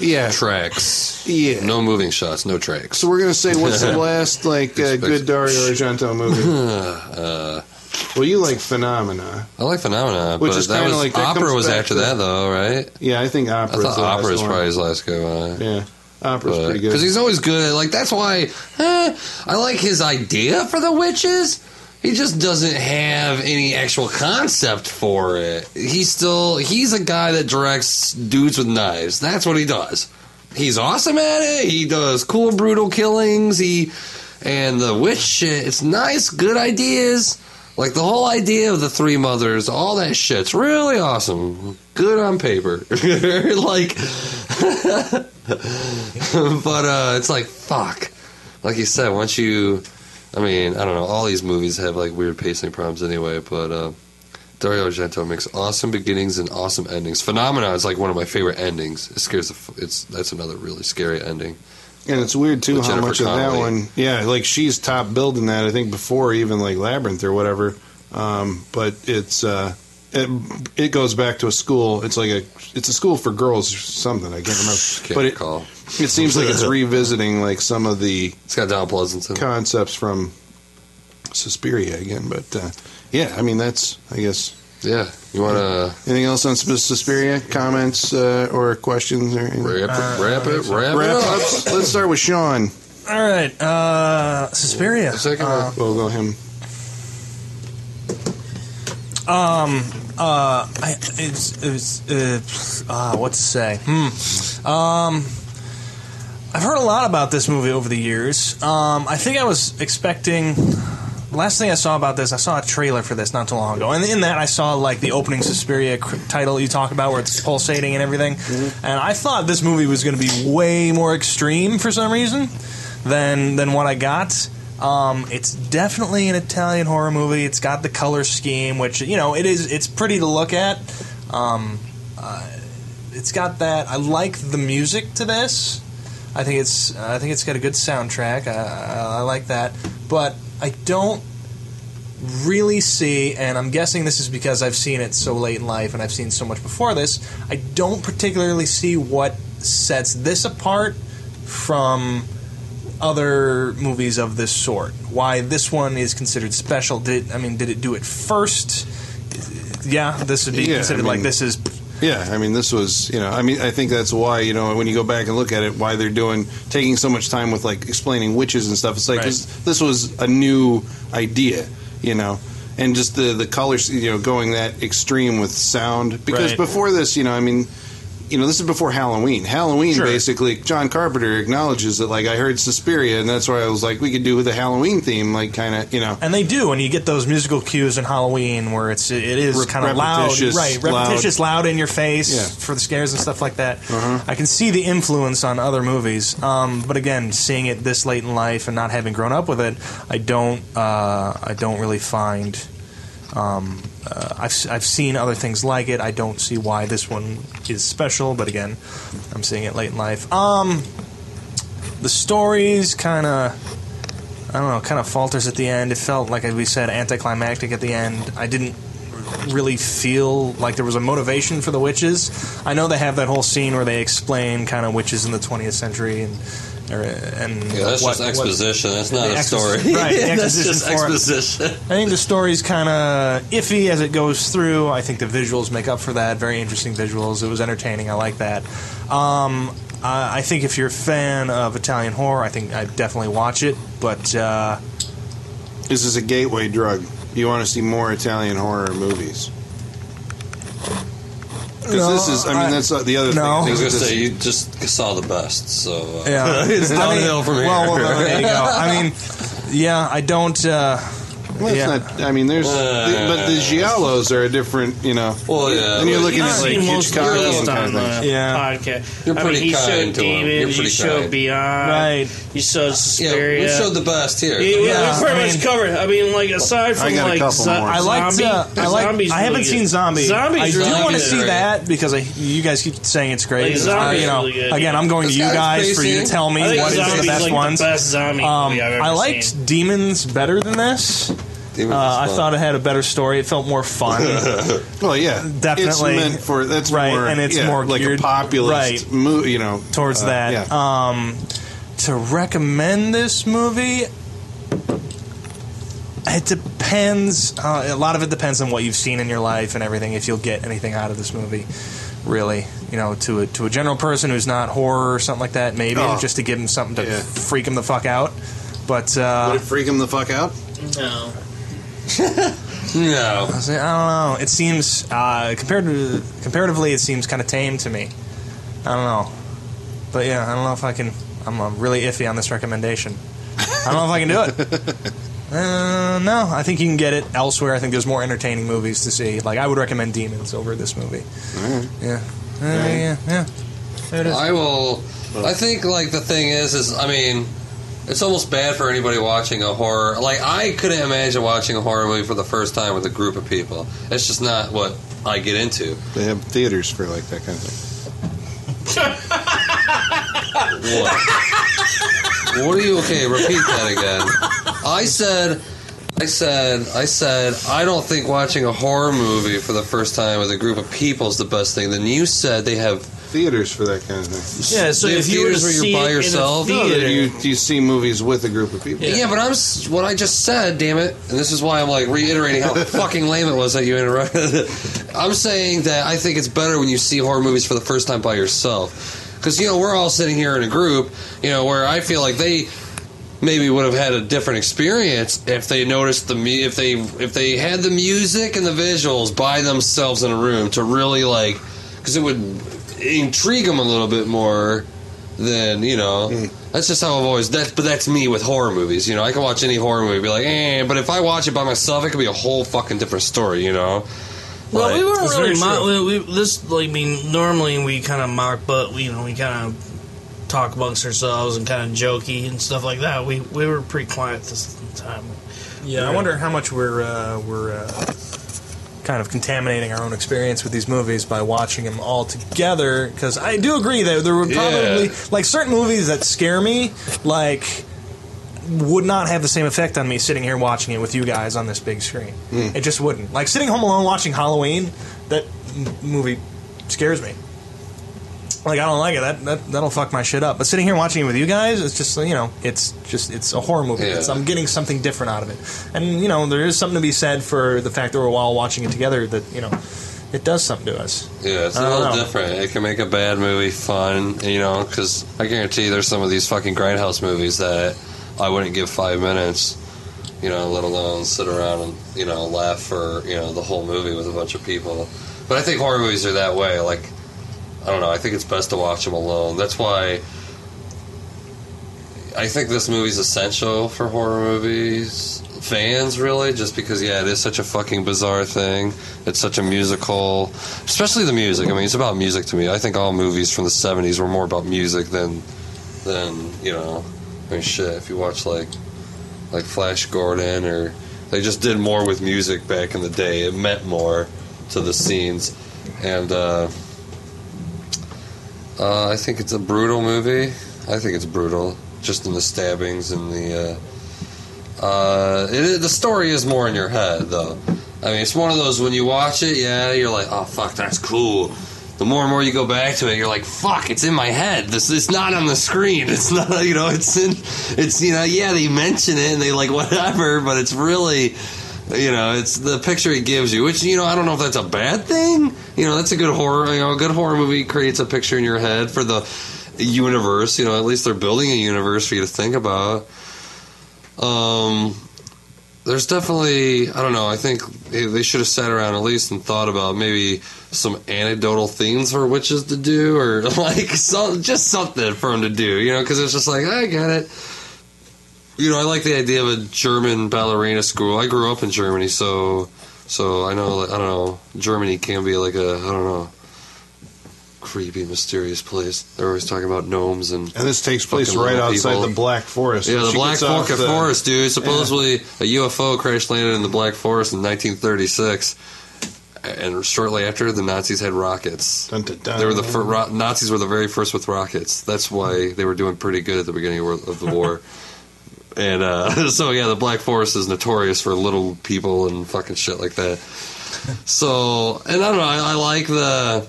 Yeah, tracks. yeah. No moving shots, no tracks. So we're gonna say what's the last like uh, good Dario Argento movie? Uh, well, you like Phenomena. I like Phenomena, Which but is that kinda was like- that opera was after to- that though, right? Yeah, I think opera. I thought opera was one. probably his last go on. Yeah, Opera's pretty good. Because he's always good. Like that's why eh, I like his idea for the witches. He just doesn't have any actual concept for it. He's still he's a guy that directs dudes with knives. That's what he does. He's awesome at it. He does cool brutal killings. He and the witch shit. It's nice, good ideas. Like the whole idea of the three mothers, all that shit's really awesome. Good on paper. like but uh, it's like fuck. Like you said, once you, I mean, I don't know. All these movies have like weird pacing problems anyway. But uh, Dario Argento makes awesome beginnings and awesome endings. Phenomena is like one of my favorite endings. It scares the. f- It's that's another really scary ending. And it's weird too With how Jennifer much of that one, yeah, like she's top billed in that. I think before even like Labyrinth or whatever. Um, but it's uh, it, it goes back to a school. It's like a it's a school for girls or something. I can't remember. Can't but it, recall. it seems like it's revisiting like some of the It's got Don Pleasence. concepts from Suspiria again. But uh, yeah, I mean that's I guess. Yeah, you want to Anything else on Sus- Suspiria? Comments uh, or questions or anything? wrap it, wrap it, wrap, Wrap it up. ups. Let's start with Sean. All right, uh, Suspiria. Second Uh, We'll go him. Um, uh, I, it's, it's, uh, uh, what to say? Hmm. Um, I've heard a lot about this movie over the years. Um, I think I was expecting. Last thing I saw about this, I saw a trailer for this not too long ago, and in that I saw like the opening Suspiria title you talk about, where it's pulsating and everything. And I thought this movie was going to be way more extreme for some reason than than what I got. Um, it's definitely an Italian horror movie. It's got the color scheme, which you know it is. It's pretty to look at. Um, uh, it's got that. I like the music to this. I think it's. I think it's got a good soundtrack. I, I, I like that, but I don't really see, and I'm guessing this is because I've seen it so late in life and I've seen so much before this. I don't particularly see what sets this apart from other movies of this sort. Why this one is considered special? Did I mean did it do it first? Yeah, this would be Yeah, I considered like this is Yeah, I mean, this was, you know, I mean, I think that's why, you know, when you go back and look at it, why they're doing, taking so much time with, like, explaining witches and stuff. It's like, Right. this, this was a new idea, you know, and just the, the colors, you know, going that extreme with sound. Because Right. before this, you know, I mean, you know, this is before Halloween. Halloween, Sure. basically, John Carpenter acknowledges that, like, I heard Suspiria, and that's why I was like, we could do with the Halloween theme, like, kind of, you know. And they do, and you get those musical cues in Halloween where it's it is Re- kind of loud, repetitious, right? loud. Repetitious, loud in your face Yeah. for the scares and stuff like that. Uh-huh. I can see the influence on other movies, um, but again, seeing it this late in life and not having grown up with it, I don't uh, I don't really find. Um, uh, I've I've seen other things like it. I don't see why this one is special, but again, I'm seeing it late in life. Um, the stories kind of I don't know, kind of falters at the end. It felt like, we said, anticlimactic at the end. I didn't really feel like there was a motivation for the witches. I know they have that whole scene where they explain kind of witches in the 20th century and or, and Yeah, that's what- just what- exposition. that's not the a story. right, the that's exposition just for it. exposition. I think the story's kind of iffy as it goes through. I think the visuals make up for that. Very interesting visuals. It was entertaining. I like that. Um, I I think if you're a fan of Italian horror, I think I'd definitely watch it. But uh, This is a gateway drug. You want to see more Italian horror movies. Because No, this is, I mean, I- that's uh, the other no. I was gonna say you just saw the best, so uh, yeah, it's I mean, downhill from here. Well, well, there you go. I mean, yeah, I don't. Uh, well, yeah. not, I mean, there's, Uh, but the Giallos are a different, you know. well, yeah. Then you're looking at like most of the Hitchcock and kind of things. the Yeah. podcast. You're I mean, pretty he kind showed to him. You're pretty showed kind. Beyond, Right. You showed yeah, we showed the best here. Yeah, we- Yeah, we pretty I much covered. I mean, like aside from I got like couple zo- more. I liked. zombie, Uh, I like. Zombies I haven't really seen good. Zombie. Zombies I do really want to good. see that because I, you guys keep saying it's great. Like, Zombies you know, really good, again. I'm going to you guy's guys for you to tell me what is the best ones. best zombie Um, I've ever I liked. Demons better than this. Demons Uh, I fun. thought it had a better story. It felt more fun. Well, yeah, Definitely. It's meant for that's Right, more, and it's yeah, more like geared- a populist right. mo- you know, towards uh, that. Yeah. Um, to recommend this movie, it depends. Uh, a lot of it depends on what you've seen in your life and everything. If you'll get anything out of this movie, really, you know, to a to a general person who's not horror or something like that, maybe Oh. just to give him something to Yeah. freak him the fuck out. But uh, Would it freak him the fuck out? No. no. I say- I don't know. It seems uh, compared to comparatively, it seems kind of tame to me. I don't know, but yeah, I don't know if I can. I'm, uh really iffy on this recommendation. I don't know if I can do it. Uh, no, I think you can get it elsewhere. I think there's more entertaining movies to see. Like I would recommend Demons over this movie. Yeah, Uh, yeah, yeah. Is. I will. I think like the thing is, is I mean, it's almost bad for anybody watching a horror. Like I couldn't imagine watching a horror movie for the first time with a group of people. It's just not what I get into. They have theaters for like that kind of thing. What? what are you? Okay, repeat that again. I said. I said, I said, I don't think watching a horror movie for the first time with a group of people is the best thing. Then you said they have Theaters for that kind of thing. Yeah, so They if you were to theaters where you're see by it in a yourself? No, theater, that you you see movies with a group of people. Yeah, but I'm s- what I just said, damn it, and this is why I'm like reiterating how fucking lame it was that you interrupted. I'm saying that I think it's better when you see horror movies for the first time by yourself, because you know we're all sitting here in a group, you know, where I feel like they maybe would have had a different experience if they noticed the mu- if they if they had the music and the visuals by themselves in a room to really like because it would intrigue them a little bit more than you know. That's just how I've always. That's but that's me with horror movies. You know, I can watch any horror movie, be like, eh. But if I watch it by myself, it could be a whole fucking different story. You know. Well, Like- we weren't really very mock. We, we, this, like, I mean, normally we kind of mock, but we, you know, we kind of talk amongst ourselves and kind of jokey and stuff like that. We we were pretty quiet this time. Yeah, I wonder how much we're uh, we're uh, kind of contaminating our own experience with these movies by watching them all together. Because I do agree that there would probably Yeah. like certain movies that scare me, like. would not have the same effect on me sitting here watching it with you guys on this big screen. Hmm. It just wouldn't. Like sitting home alone watching Halloween, that m- movie scares me. Like I don't like it. That, that that'll fuck my shit up. But sitting here watching it with you guys, it's just you know, it's just it's a horror movie. Yeah. It's, I'm getting something different out of it, and you know, there is something to be said for the fact that we're all watching it together. That you know, it does something to us. Yeah, it's a little know. different. It can make a bad movie fun, you know, because I guarantee there's some of these fucking grindhouse movies that I wouldn't give five minutes, you know, let alone sit around and you know laugh for you know the whole movie with a bunch of people. But I think horror movies are that way. Like, I don't know. I think it's best to watch them alone. That's why. I think this movie's essential for horror movies fans, really, just because yeah, it is such a fucking bizarre thing. It's such a musical, especially the music. I mean, it's about music to me. I think all movies from the '70s were more about music than, than you know, I mean, shit. If you watch like, like Flash Gordon, or they just did more with music back in the day. It meant more to the scenes, and uh, uh, I think it's a brutal movie. I think it's brutal, just in the stabbings and the. Uh, uh, it, the story is more in your head, though. I mean, it's one of those when you watch it, yeah, you're like, oh fuck, that's cool. The more and more you go back to it, you're like, fuck, it's in my head. This is not on the screen. It's not, you know, it's in, it's you know, yeah, they mention it and they like whatever, but it's really, you know, it's the picture it gives you. Which you know, I don't know if that's a bad thing. You know, that's a good horror. You know, a good horror movie creates a picture in your head for the universe. You know, at least they're building a universe for you to think about. Um, there's definitely I don't know. I think they should have sat around at least and thought about maybe some anecdotal themes for witches to do, or like some, just something for them to do. You know, because it's just like I get it. You know, I like the idea of a German ballerina school. I grew up in Germany, so so I know. like, I don't know. Germany can be like a I don't know. Creepy, mysterious place. They're always talking about gnomes and And this takes place right outside people. the Black Forest. yeah, the Black Forest the- Forest, dude. Supposedly a UFO crash landed in the Black Forest in 1936, and shortly after, the Nazis had rockets. Dun, dun, dun. They were the fir- ro- Nazis were the very first with rockets. That's why they were doing pretty good at the beginning of the war. and uh, so yeah, the Black Forest is notorious for little people and fucking shit like that. So, and I don't know. I, I like the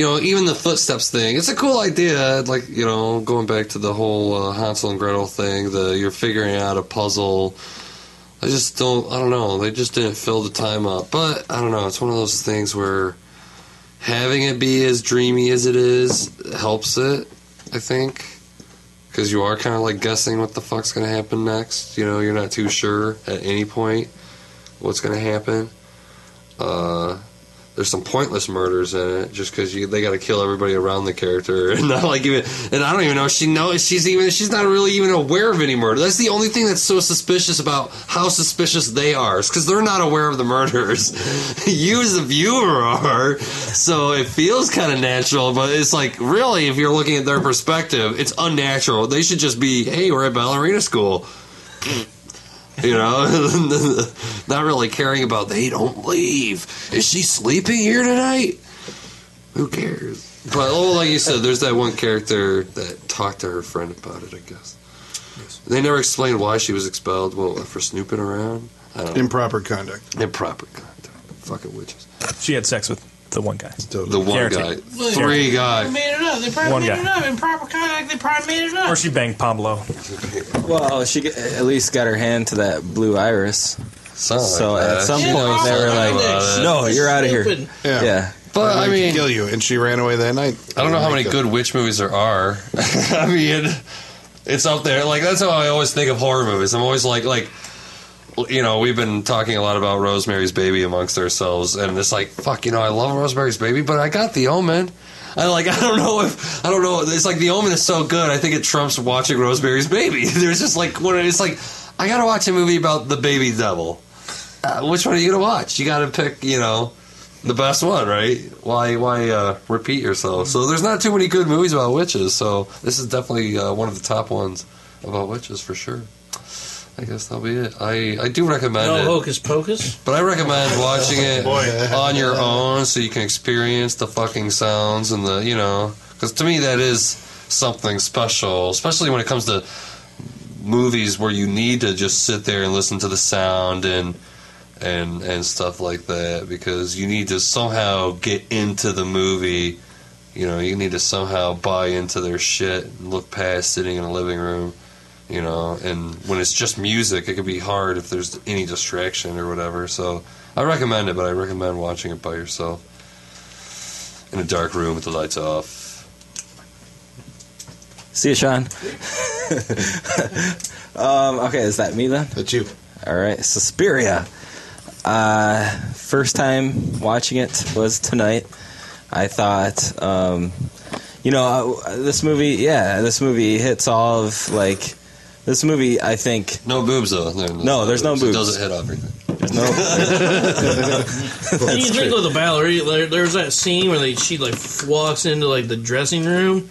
you know, even the footsteps thing, it's a cool idea. Like, you know, going back to the whole uh, Hansel and Gretel thing, the you're figuring out a puzzle. I just don't, I don't know. They just didn't fill the time up. But, I don't know. It's one of those things where having it be as dreamy as it is helps it, I think. Because you are kind of like guessing what the fuck's to happen next. You know, you're not too sure at any point what's to happen. Uh, there's some pointless murders in it just because they got to kill everybody around the character and not like even and I don't even know if she knows she's even she's not really even aware of any murder. That's the only thing that's so suspicious about how suspicious they are because they're not aware of the murders. you as the viewer are, so it feels kind of natural, but it's like really if you're looking at their perspective, it's unnatural. They should just be, hey, we're at ballerina school. You know, not really caring about they don't leave. Is she sleeping here tonight? Who cares? But oh, like you said, there's that one character that talked to her friend about it. I guess they never explained why she was expelled. Well, for snooping around. I don't know. Improper conduct. Improper conduct. Fucking witches. She had sex with the one guy. The one Guaranteed. guy, three They guys. made it up. They probably One made guy. it up. In proper contact, they probably made it up. Or she banged Pavlo. Well, she g- at least got her hand to that blue iris. Something So like at that. some She point knows they were something like, about it. "No, you're out of here." Stupid. Yeah. Yeah. But I I'd like to mean, kill you, and she ran away that night. I don't know how many good witch movies there are. I mean, it's up there. Like that's how I always think of horror movies. I'm always like, like, you know, we've been talking a lot about Rosemary's Baby amongst ourselves, and it's like, fuck, you know, I love Rosemary's Baby, but I got The Omen. I like, I don't know if I don't know. It's like The Omen is so good. I think it trumps watching Rosemary's Baby. There's just like one. It's like I gotta watch a movie about the baby devil. Uh, which one are you gonna watch? You gotta pick, you know, the best one, right? Why why uh, repeat yourself? So there's not too many good movies about witches. So this is definitely uh, one of the top ones about witches for sure. I guess that'll be it. I, I do recommend No it, hocus pocus. but I recommend watching it on your own so you can experience the fucking sounds and the you know because to me that is something special, especially when it comes to movies where you need to just sit there and listen to the sound and and and stuff like that because you need to somehow get into the movie. You know, you need to somehow buy into their shit and look past sitting in a living room. You know, and when it's just music, it can be hard if there's any distraction or whatever. So I recommend it, but I recommend watching it by yourself in a dark room with the lights off. See you, Sean. um, okay, is that me then? That's you. All right, Suspiria. Uh, first time watching it was tonight. I thought, um, you know, uh, this movie, yeah, this movie hits all of like this movie. I think No boobs though. There- No, there's no boobs. It boobs. doesn't hit everything. there's no. And you think with the ballerina, there, there's that scene where they she like walks into like the dressing room,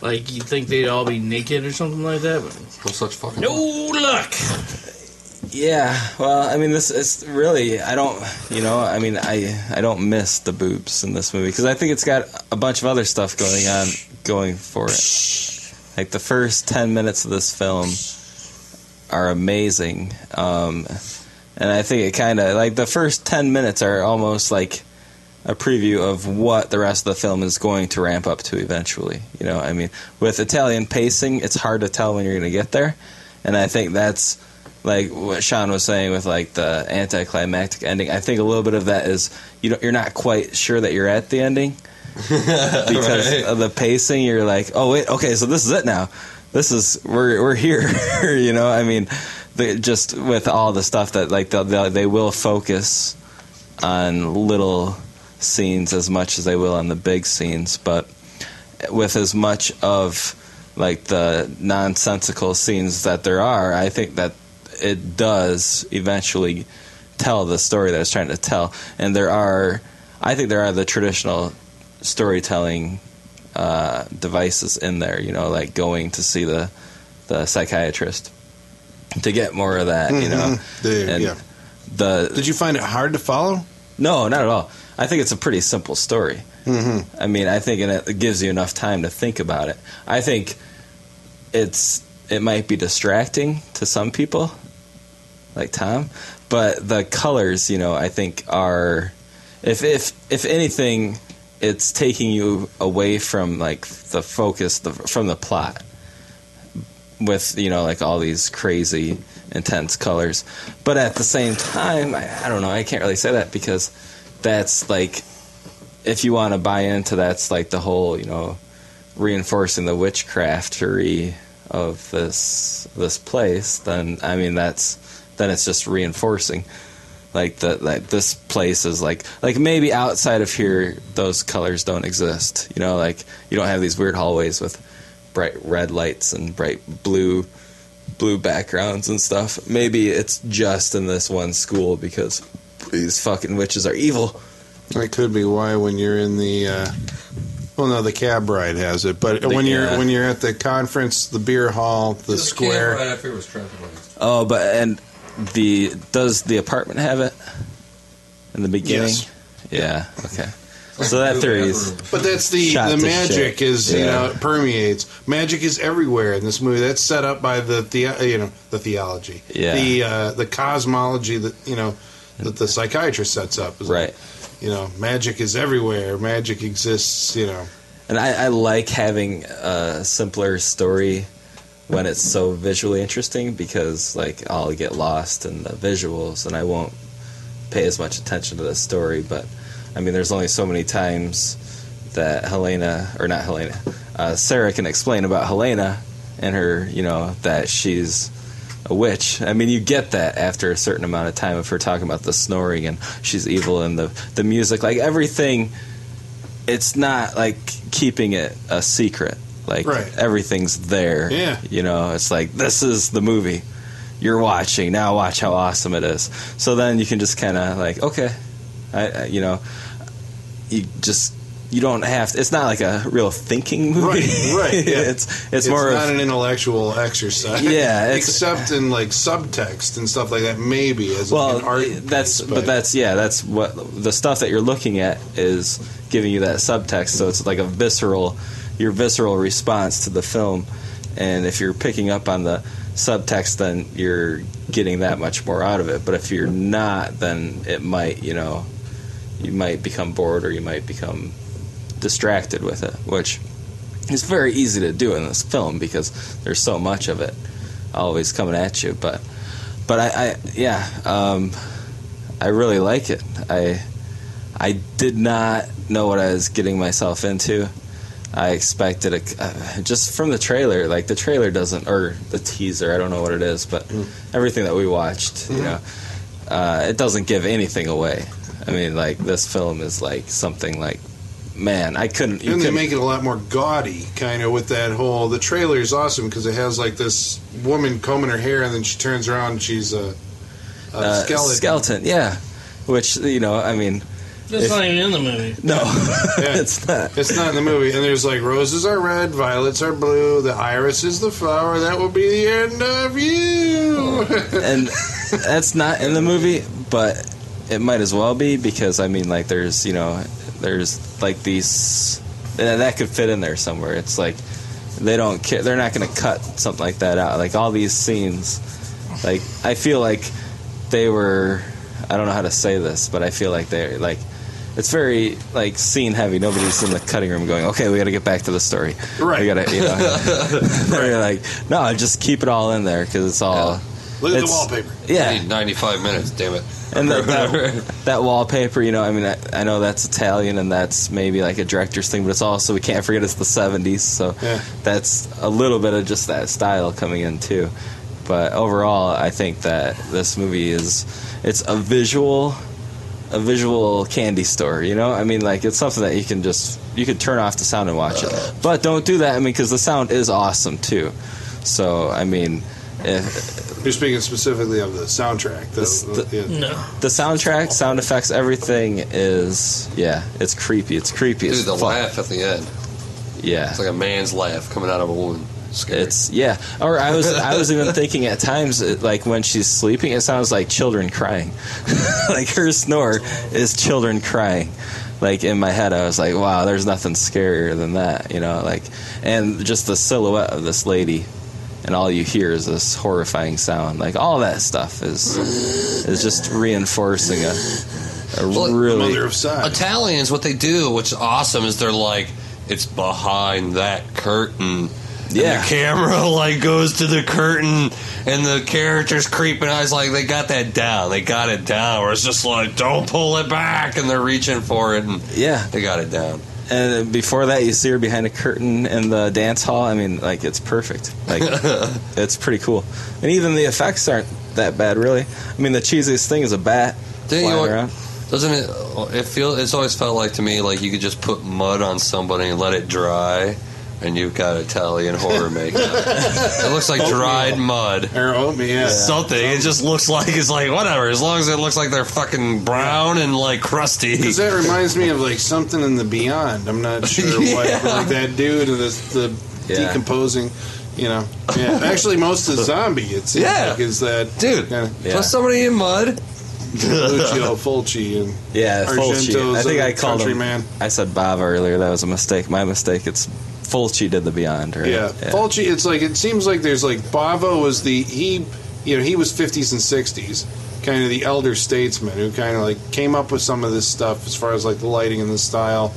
like you think they'd all be naked or something like that. But No such fucking. no luck. Yeah, well, I mean, this is really. I don't, you know, I mean, I I don't miss the boobs in this movie because I think it's got a bunch of other stuff going on going for it. Like the first ten minutes of this film are amazing, um, and I think it kind of like the first ten minutes are almost like a preview of what the rest of the film is going to ramp up to eventually. You know, I mean, with Italian pacing, it's hard to tell when you're going to get there, and I think that's like what Sean was saying with like the anticlimactic ending. I think a little bit of that is you don't, you're not quite sure that you're at the ending because Right. of the pacing. You're like, oh wait, okay, so this is it now. This is we're we're here. you know, I mean, they, just with all the stuff that like they'll, they'll, they will focus on little scenes as much as they will on the big scenes, but with as much of like the nonsensical scenes that there are, I think that it does eventually tell the story that it's trying to tell. And there are, I think there are the traditional storytelling uh, devices in there. You know, like going to see the the psychiatrist to get more of that. You know, Mhm. The- and yeah. the Did you find it hard to follow? no, not at all. I think it's a pretty simple story. Mm-hmm. I mean, I think it it gives you enough time to think about it. I think it's it might be distracting to some people, like Tom, but the colors, you know, I think are if if if anything, it's taking you away from like the focus the, from the plot with you know like all these crazy intense colors. But at the same time I, I don't know i can't really say that because that's like if you want to buy into that's like the whole you know reinforcing the witchcraftery of this this place then i mean that's then it's just reinforcing like the like this place is like like maybe outside of here those colors don't exist you know like you don't have these weird hallways with bright red lights and bright blue blue backgrounds and stuff maybe it's just in this one school because these fucking witches are evil That could be why when you're in the. Uh, well, no, the cab ride has it, but when you're yeah. when you're at the conference, the beer hall, the square. Right after it was traffic oh but and the does the apartment have it in the beginning Yes. yeah okay so that theory is But that's the Shot the to magic shit. is you Yeah. know it permeates. Magic is everywhere in this movie. That's set up by the, the you know the theology, Yeah. the uh, the cosmology that you know that the psychiatrist sets up. Is right You know, magic is everywhere. Magic exists. You know, And I, I like having a simpler story when it's so visually interesting because like I'll get lost in the visuals and I won't pay as much attention to the story. But I mean, there's only so many times that Helena or not Helena, uh, Sarah can explain about Helena and her, you know, that she's a witch. I mean, you get that after a certain amount of time of her talking about the snoring and she's evil and the the music, like everything. It's not like keeping it a secret. Like Right. everything's there. Yeah. You know, it's like this is the movie you're watching. Now watch how awesome it is. So then you can just kind of like, okay, I, I, you know, you just you don't have. To, it's not like a real thinking movie. Right, right, yeah. it's, it's it's more not of an intellectual exercise. Yeah, it's- except in like subtext and stuff like that. Maybe as well an art. that's piece, but, that's yeah that's what the stuff that you're looking at is giving you that subtext so it's like a visceral your visceral response to the film and if you're picking up on the subtext, then you're getting that much more out of it. But if you're not, then it might, you know, you might become bored or you might become distracted with it, which is very easy to do in this film because there's so much of it always coming at you. But, but I, I yeah, um, I really like it. I, I did not know what I was getting myself into. I expected a, uh, just from the trailer, like the trailer doesn't, or the teaser, I don't know what it is, but everything that we watched, you know, uh, it doesn't give anything away. I mean, like this film is like something like, man, I couldn't. You and they make it a lot more gaudy, kind of with that whole. The trailer is awesome because it has like this woman combing her hair, and then she turns around and she's a, a uh, skeleton. skeleton, yeah. Which you know, I mean, That's If- not even in the movie. no, Yeah. it's not. It's not in the movie, and there's like roses are red, violets are blue, the iris is the flower. That will be the end of you. and that's not in the movie, but it might as well be because I mean, like, there's you know, there's like these that that could fit in there somewhere. It's like they don't care. They're not going to cut something like that out. Like all these scenes, like I feel like they were. I don't know how to say this, but I feel like they're like. It's very like scene heavy. Nobody's in the cutting room going, "Okay, we got to get back to the story." Right. We got to, you know. They're like, "No, just keep it all in there because it's all." Look at the wallpaper. Yeah, I need 95 minutes, damn it. and that, that, that wallpaper, you know, I mean, I, I know that's Italian and that's maybe like a director's thing, but it's also, we can't forget it's the 70s, so Yeah. that's a little bit of just that style coming in too. But overall, I think that this movie is, it's a visual, a visual candy store, you know? I mean, like, it's something that you can just, you can turn off the sound and watch it. But don't do that, I mean, because the sound is awesome too. So, I mean, if, You're speaking specifically of the soundtrack. The, This- the- yeah. No. the soundtrack, sound effects, everything is yeah, it's creepy. It's creepy Dude, as the fuck. laugh at the end. Yeah, It's like a man's laugh coming out of a woman. Scary. it's yeah. Or I was I was even thinking at times uh, like when she's sleeping, it sounds like children crying. like her snore is children crying. Like in my head, I was like, wow, there's nothing scarier than that, you know. Like, and just the silhouette of this lady, and all you hear is this horrifying sound. Like all that stuff is is just reinforcing a a Well, really Mother of Italians, what they do, which is awesome, is they're like, it's behind that curtain. Yeah. And the camera like goes to the curtain, and the characters creeping eyes like they got that down. They got it down. Where it's just like, don't pull it back, and they're reaching for it, and yeah. they got it down. And before that, you see her behind a curtain in the dance hall. I mean, like it's perfect. Like it's pretty cool. And even the effects aren't that bad, really. I mean, the cheesiest thing is a bat Didn't you flying want- around. Doesn't it? It feel. It's always felt like to me like you could just put mud on somebody and let it dry, and you've got Italian horror makeup. it looks like dried mud. Or oatmeal, yeah. Something. It just looks like it's like whatever. As long as it looks like they're fucking brown and like crusty. Because that reminds me of like something in the Beyond. I'm not sure what, like that dude and this, the Yeah. decomposing. You know, yeah. Actually, most of the zombie it seems Yeah. like is that Dude, kind Yeah. put somebody in mud. Lucio Fulci and Yeah, Fulci. I think I called him. countryman. I said Bava earlier. That was a mistake. My mistake. It's Fulci did the Beyond. Right? Yeah, Fulci. It's like it seems like there's like Bava was the he, you know, he was 50s and 60s, kind of the elder statesman who kind of like came up with some of this stuff as far as like the lighting and the style,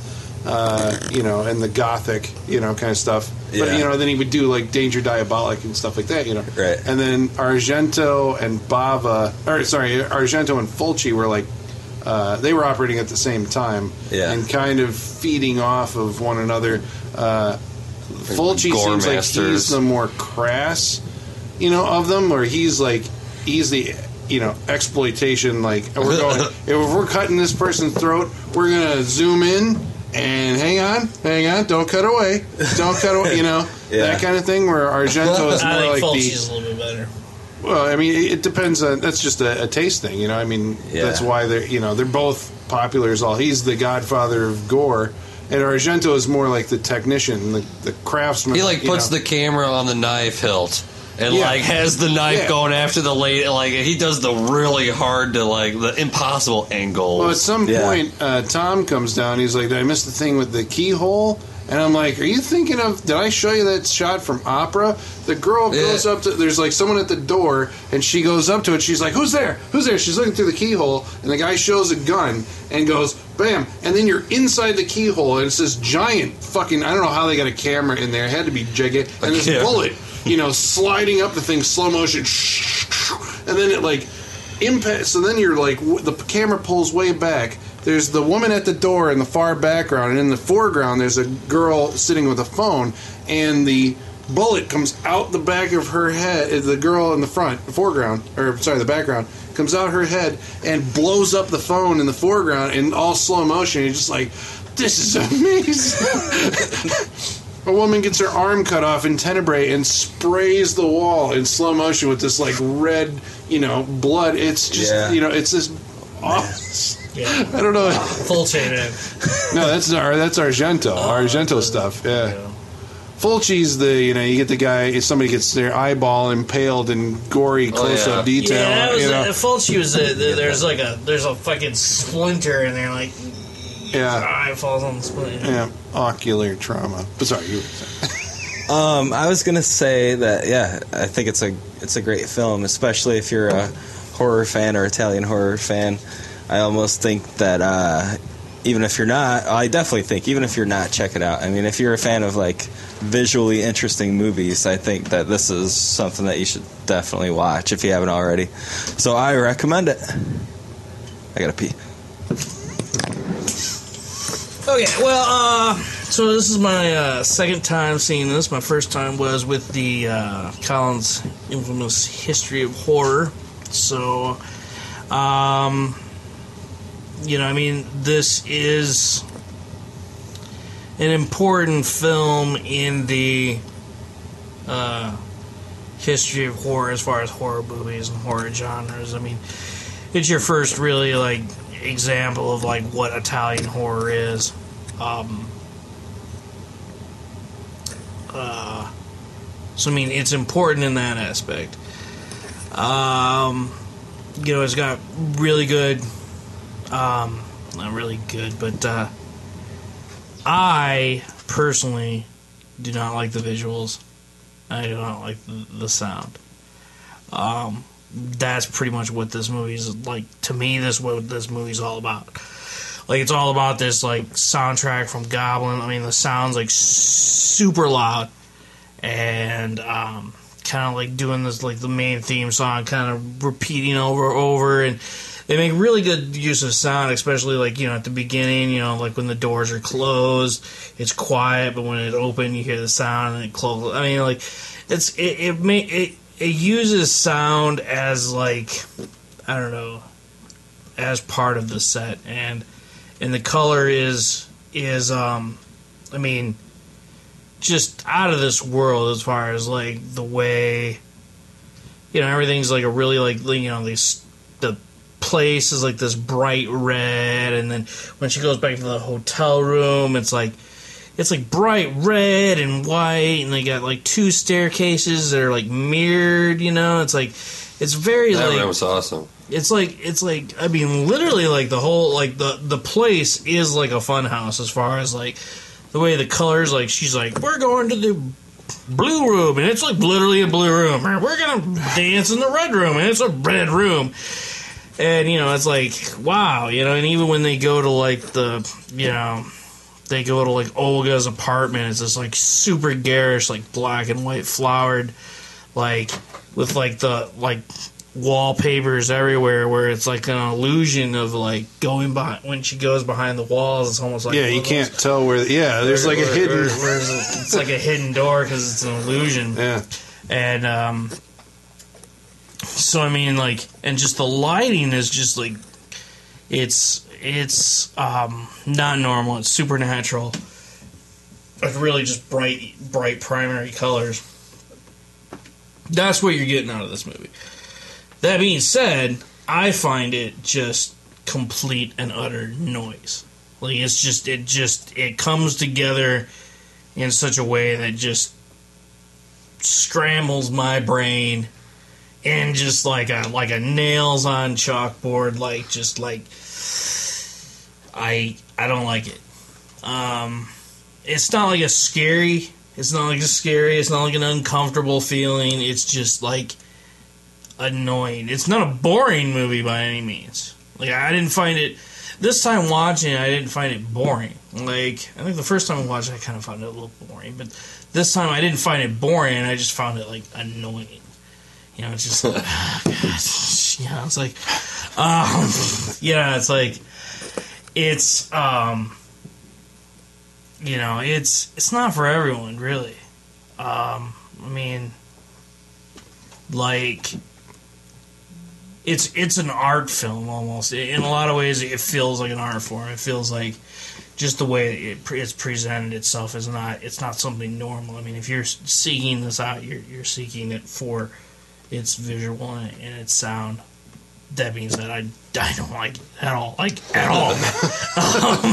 uh, you know, and the gothic, you know, kind of stuff. But Yeah. you know, then he would do like Danger Diabolik and stuff like that, you know. Right. And then Argento and Bava, or sorry, Argento and Fulci were like. Uh, they were operating at the same time Yeah. and kind of feeding off of one another. Uh, Fulci gore seems like he's the more crass, you know, of them, where he's like he's the you know exploitation. Like we're going if we're cutting this person's throat, we're gonna zoom in and hang on, hang on, don't cut away, don't cut away, you know Yeah. that kind of thing. Where Argento is I more think like Fulci's the a little bit better. Well, I mean, it, depends on that's just a, a taste thing, you know. I mean, Yeah. that's why they're you know they're both popular as all. He's the godfather of gore. And Argento is more like the technician, the, the craftsman. He like puts know. the camera on the knife hilt and Yeah. like has the knife Yeah. going after the lady. Like he does the really hard to like the impossible angles. Well, at some Yeah. point, uh, Tom comes down. He's like, "Did I miss the thing with the keyhole?" And I'm like, "Are you thinking of? Did I show you that shot from Opera? The girl Yeah. goes up to. There's like someone at the door, and she goes up to it. She's like, "Who's there? Who's there?" She's looking through the keyhole, and the guy shows a gun and goes, "Bam!" And then you're inside the keyhole, and it's this giant fucking. I don't know how they got a camera in there. It had to be gigantic. And this Yeah. bullet, you know, sliding up the thing, slow motion, and then it like impact. So then you're like, the camera pulls way back. There's the woman at the door in the far background, and in the foreground, there's a girl sitting with a phone, and the bullet comes out the back of her head. uh, The girl in the front, the foreground, or sorry, the background, comes out her head and blows up the phone in the foreground in all slow motion. You're just like, this is amazing. A woman gets her arm cut off in Tenebrae and sprays the wall in slow motion with this like red, you know, blood. It's just, Yeah. you know, it's this. Awesome. Yeah. I don't know. Fulci man. No, that's our that's Argento. Argento stuff. Yeah. Fulci's the you know you get the guy if somebody gets their eyeball impaled in gory close up yeah. detail. Yeah, that was you know, uh, Fulci was a, there- there's like a there's a fucking splinter in there like yeah, eye falls on the splinter. yeah, ocular trauma. But sorry, you. Were. Um, I was gonna say that yeah, I think it's a it's a great film, especially if you're a horror fan or Italian horror fan. I almost think that uh, even if you're not, I definitely think even if you're not, check it out. I mean, if you're a fan of like visually interesting movies, I think that this is something that you should definitely watch if you haven't already. So I recommend it. I gotta pee. Okay, well, uh, so this is my uh, second time seeing this. My first time was with the uh, Collins infamous History of Horror. So, um, you know, I mean, this is an important film in the uh, history of horror as far as horror movies and horror genres. I mean, it's your first really like example of like what Italian horror is. Um, uh, so I mean, it's important in that aspect. Um, you know, it's got really good, um, not really good, but uh, I personally do not like the visuals. I do not like the, the sound. Um, that's pretty much what this movie is like. To me, this is what this movie's all about. Like it's all about this like soundtrack from Goblin. I mean, the sounds like super loud, and um, kind of like doing this like the main theme song, kind of repeating over and over, and they make really good use of sound, especially like you know at the beginning. You know, like when the doors are closed, it's quiet, but when it open, you hear the sound and it closes. I mean, like it's it it may it it uses sound as like I don't know as part of the set and and the color is is um I mean just out of this world as far as like the way you know everything's like a really like you know these the place is like this bright red and then when she goes back to the hotel room it's like it's like bright red and white and they got like two staircases that are like mirrored you know it's like it's very That like room was awesome. it's like it's like I mean literally like the whole like the the place is like a fun house as far as like the way the colors like she's like we're going to the blue room and it's like literally a blue room or we're gonna dance in the red room and it's a red room and you know it's like wow you know and even when they go to like the you know they go to like Olga's apartment it's this like super garish like black and white flowered like with like the like wallpapers everywhere where it's like an illusion of like going behind when she goes behind the walls it's almost like yeah, you can't tell where. Yeah, there's like a hidden. where- where it's it's like a hidden door because it's an illusion Yeah, and um so i mean like and just the lighting is just like it's it's um not normal. It's supernatural. It's really just bright bright primary colors. That's what you're getting out of this movie. That being said i find it just complete and utter noise. Like it's just it just it comes together in such a way that just scrambles my brain and just like a like a nails on chalkboard like just like I I don't like it. Um it's not like a scary. It's not like a scary. It's not like an uncomfortable feeling. It's just like annoying. It's not a boring movie by any means. Like I didn't find it this time watching. I didn't find it boring. Like I think the first time I watched, it, I kind of found it a little boring. But this time I didn't find it boring. I just found it like annoying. You know, it's just like, ah, God. yeah. It's like, um, yeah. It's like, it's um, you know, it's it's not for everyone, really. Um, I mean, like, it's it's an art film almost. In a lot of ways, it feels like an art form. It feels like just the way it pre- it's presented itself is not it's not something normal. I mean, if you're seeking this out, you're you're seeking it for its visual and, and its sound. That being said, I, I don't like it at all, like at all. um,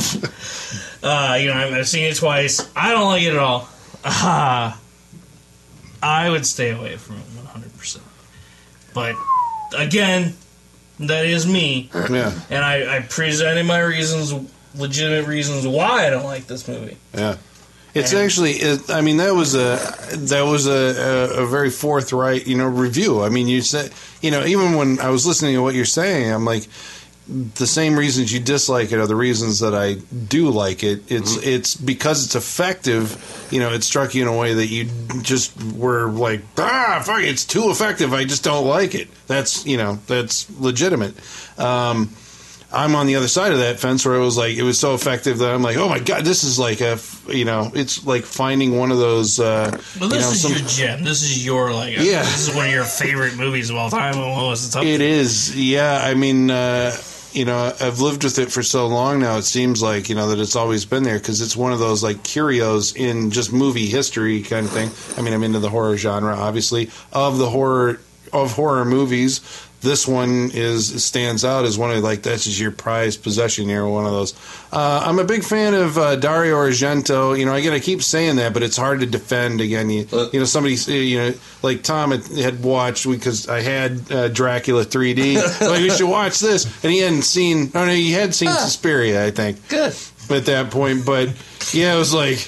uh, you know, I've I've seen it twice. I don't like it at all. Uh, I would stay away from it 100%. But again, that is me, Yeah, and I, I presented my reasons, legitimate reasons why I don't like this movie. yeah. It's And- actually, it, I mean, that was a that was a, a, a very forthright, you know, review. I mean, you said, you know, even when I was listening to what you're saying, I'm like, the same reasons you dislike it are the reasons that I do like it. It's it's because it's effective. You know, it struck you in a way that you just were like, ah, fuck, it's too effective. I just don't like it. That's you know, that's legitimate. Um, I'm on the other side of that fence where it was like it was so effective that I'm like, oh my god, this is like a you know, it's like finding one of those. Uh, Well, you this know, is some- your gem. This is your like. Yeah. This is one of your favorite movies of all time. What was it? It is, yeah. I mean, uh, you know, I've lived with it for so long now. It seems like you know that it's always been there because it's one of those like curios in just movie history kind of thing. I mean, I'm into the horror genre, obviously. Of the horror of horror movies, this one is stands out as one of like that's just your prized possession here. One of those. Uh, I'm a big fan of uh, Dario Argento. You know, again, I keep saying that, but it's hard to defend. Again, you, Uh, you know, somebody, you know, like Tom had, had watched because I had uh, Dracula 3D. like, you should watch this, and he hadn't seen. Oh no, he had seen Suspiria, I think, Good. at that point. But yeah, it was like,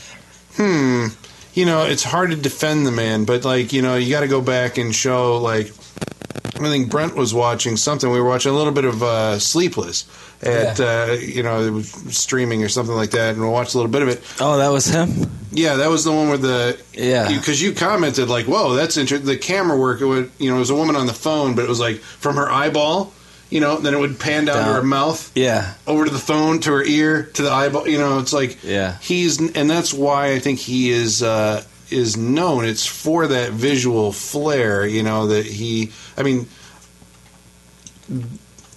hmm, you know, it's hard to defend the man, but like, you know, you got to go back and show like. I think Brent was watching something. We were watching a little bit of uh, Sleepless at uh, you know it was streaming or something like that, and we watched a little bit of it. Oh, that was him. Yeah, that was the one where the Yeah. because you, commented like, "Whoa, that's interesting." The camera work, it would you know, it was a woman on the phone, but it was like from her eyeball, you know, then it would pan down, to Down. her mouth, Yeah, over to the phone, to her ear, to the eyeball. You know, it's like Yeah. he's and that's why I think he is uh, is known. It's for that visual flair, you know, that he. I mean,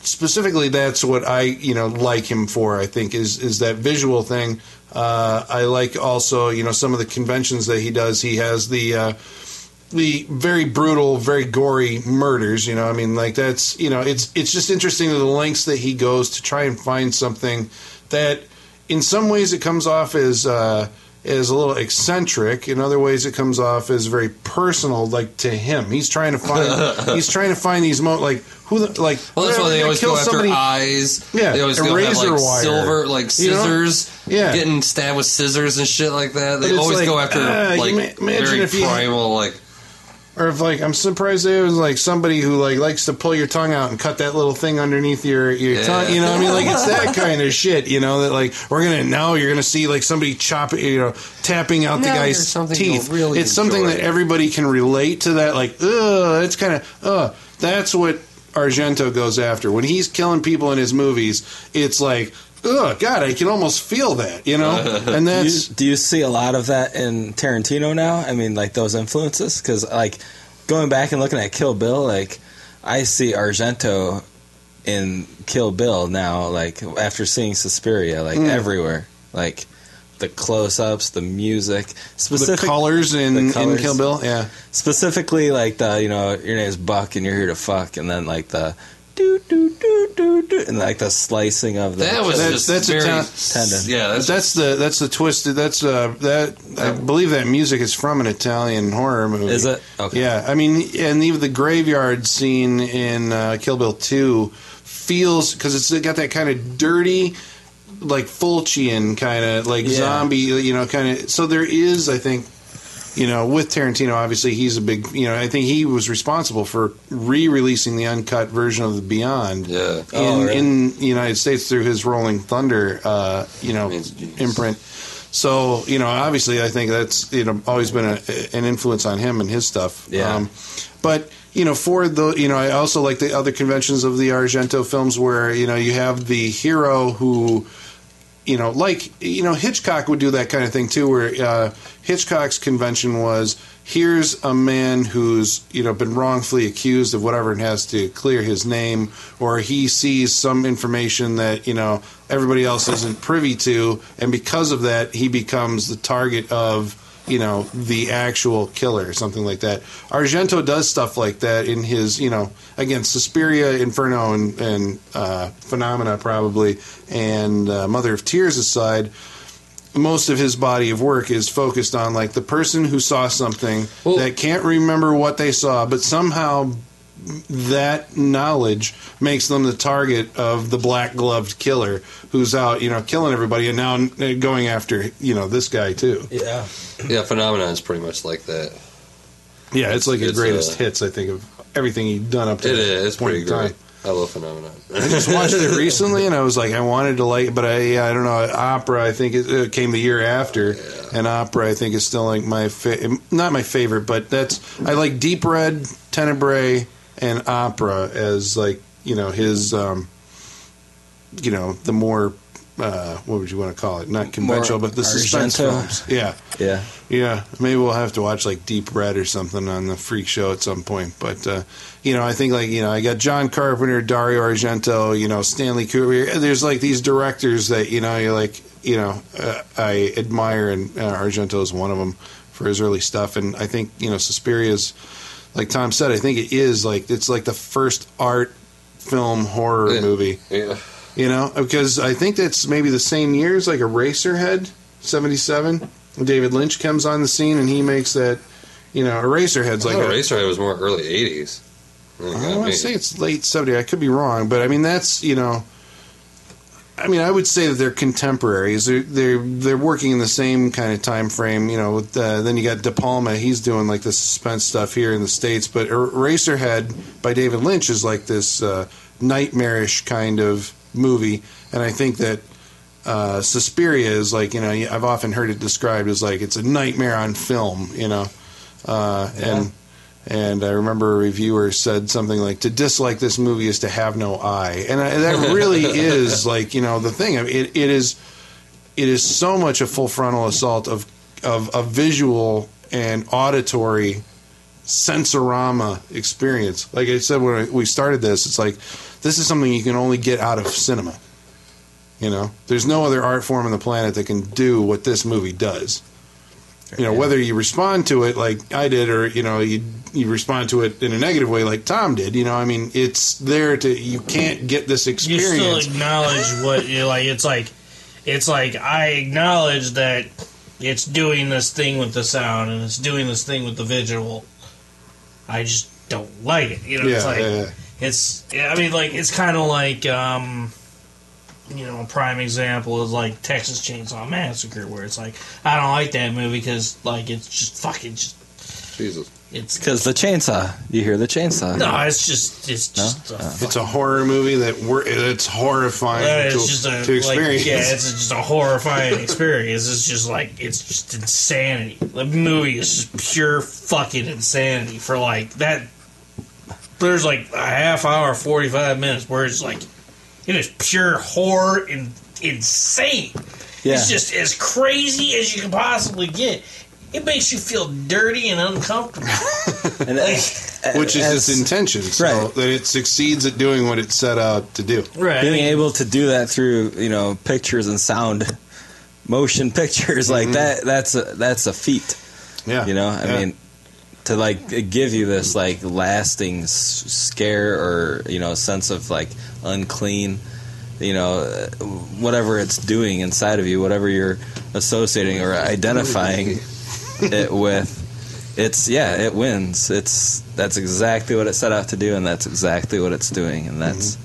specifically, that's what I you know like him for. I think is is that visual thing. Uh, I like also you know some of the conventions that he does. He has the. Uh, the very brutal, very gory murders. You know, I mean, like that's you know, it's it's just interesting the lengths that he goes to try and find something that, in some ways, it comes off as uh, as a little eccentric. In other ways, it comes off as very personal, like to him. He's trying to find he's trying to find these mo like who the, like Well, that's why they always go after somebody- eyes. Yeah, they always go have like wire. silver, like You know? scissors. Yeah. getting stabbed with scissors and shit like that. They always like, go after uh, like ma- imagine very if you- primal, like Or if like I'm surprised there was like somebody who like likes to pull your tongue out and cut that little thing underneath your your Yeah. tongue. You know, what I mean, like it's that kind of shit. You know that like we're gonna now you're gonna see like somebody chop you know tapping out the guy's teeth. really it's something enjoy. that everybody can relate to. That like ugh, it's kind of ugh. That's what Argento goes after when he's killing people in his movies. It's like. Oh God! I can almost feel that, you know, and do you, that's do you see a lot of that in Tarantino now? I mean, like those influences, because like going back and looking at Kill Bill, like I see Argento in Kill Bill now. Like after seeing Suspiria, like Mm. everywhere, like the close-ups, the music, the specific, colors in, the in. Kill Bill. Yeah, specifically like the you know your name's Buck and you're here to fuck, and then like the do do do do and like the slicing of the that was That's- that's a very ta- Tendon. Yeah, that's, that's the that's the twist. That's uh that I believe that music is from an Italian horror movie. Is it? Okay. Yeah, I mean, and even the graveyard scene in uh, Kill Bill Two feels because it's got that kind of dirty, like Fulcian kind of like Yeah. zombie, you know, kind of. So there is, I think, you know, with Tarantino, obviously he's a big, you know, I think he was responsible for re-releasing the uncut version of the Beyond. Yeah. In, Oh, really? in the United States through his Rolling Thunder, uh, you know, Man's a genius. imprint. So you know, obviously, I think that's you know always been a, an influence on him and his stuff. Um, Yeah. but you know, for the you know, I also like the other conventions of the Argento films where you know you have the hero who, you know, like you know Hitchcock would do that kind of thing too, where uh, Hitchcock's convention was here's a man who's you know been wrongfully accused of whatever and has to clear his name, or he sees some information that you know everybody else isn't privy to, and because of that, he becomes the target of you know the actual killer or something like that. Argento does stuff like that in his you know again Suspiria, Inferno, and, and uh, Phenomena probably, and uh, Mother of Tears aside. Most of his body of work is focused on like the person who saw something Well- that can't remember what they saw, but somehow that knowledge makes them the target of the black gloved killer who's out, you know, killing everybody and now going after, you know, this guy too. Yeah. Yeah, Phenomena is pretty much like that. Yeah, it's like his greatest uh, hits, I think, of everything he'd done up to It that is. It's point pretty in time. great. I love Phenomena. I just watched it recently, and I was like, I wanted to like, but I, I don't know. Opera, I think it, it came the year after, and opera, I think is still like my fa- not my favorite, but that's I like Deep Red, Tenebrae, and opera as like you know his, um, you know, the more uh, what would you want to call it? Not conventional, but the suspense Argento? films. Yeah, Yeah. yeah, maybe we'll have to watch like Deep Red or something on the Freak Show at some point. But uh, you know, I think like you know, I got John Carpenter, Dario Argento, you know, Stanley Kubrick. There's like these directors that you know you're like you know uh, I admire, and uh, Argento is one of them for his early stuff. And I think you know, Suspiria's like Tom said. I think it is like it's like the first art film horror Yeah. movie. Yeah. You know, because I think that's maybe the same year as like Eraserhead, '77. David Lynch comes on the scene and he makes that. You know, Eraserhead's like Eraserhead was more early '80s. I want to say it's late '70. I could be wrong, but I mean that's you know. I mean, I would say that they're contemporaries. They're they're, they're working in the same kind of time frame. You know, with, uh, then you got De Palma. He's doing like the suspense stuff here in the states. But Er- Eraserhead by David Lynch is like this uh, nightmarish kind of movie, and I think that uh, Suspiria is like you know I've often heard it described as like it's a nightmare on film. You know, uh, and and I remember a reviewer said something like, "To dislike this movie is to have no eye," and I, that really is like you know the thing. I mean, it, it is it is so much a full frontal assault of of a visual and auditory sensorama experience. Like I said when we started this, it's like this is something you can only get out of cinema. You know, there's no other art form on the planet that can do what this movie does. You know, whether you respond to it like I did, or you know, you you respond to it in a negative way like Tom did. You know, I mean, it's there to you can't get this experience. You still experience. acknowledge what you like. It's like, it's like I acknowledge that it's doing this thing with the sound and it's doing this thing with the visual. I just don't like it. You know, it's like yeah, yeah. it's. I mean, like it's kind of like, um, you know, a prime example is like Texas Chainsaw Massacre, where it's like I don't like that movie because like it's just fucking just Jesus. It's. Because the chainsaw. You hear the chainsaw. No, it's just it's No? just a oh. It's a horror movie that we're, it's horrifying Yeah, to, it's just a to like, experience. yeah, it's just a horrifying experience. It's just like it's just insanity. The movie is just pure fucking insanity for like that. There's like a half hour, forty five minutes where it's like it is pure horror and insane. Yeah. It's just as crazy as you can possibly get. It makes you feel dirty and uncomfortable. And uh, it- uh, which is its intention, so Right. that it succeeds at doing what it set out to do. right. being able to do that through you know pictures and sound motion pictures like mm-hmm. that that's a that's a feat Yeah, you know i Yeah. mean to like give you this like lasting s- scare or you know sense of like unclean you know uh, whatever it's doing inside of you whatever you're associating or identifying it with it's yeah it wins it's that's exactly what it set out to do and that's exactly what it's doing and that's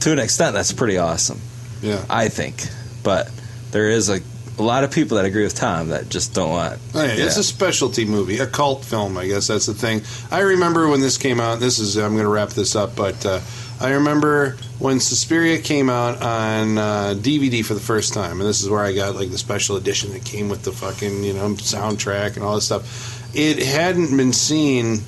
to an extent that's pretty awesome Yeah. I think, but there is a, a lot of people that agree with Tom that just don't want. Oh, yeah, It's a specialty movie, a cult film. I guess that's the thing. I remember when this came out. This is I'm going to wrap this up, but uh, I remember when Suspiria came out on uh, DVD for the first time, and this is where I got like the special edition that came with the fucking you know soundtrack and all this stuff. It hadn't been seen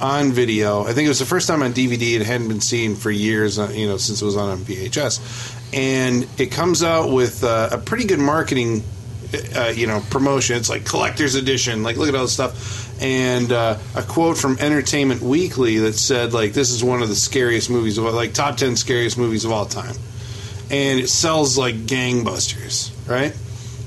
on video. I think it was the first time on DVD. It hadn't been seen for years, uh, you know, since it was on VHS. And it comes out with uh, a pretty good marketing, uh, you know, promotion. It's like collector's edition. Like, look at all this stuff. And uh, a quote from Entertainment Weekly that said, like, this is one of the scariest movies of all, like top ten scariest movies of all time. And it sells like gangbusters, right?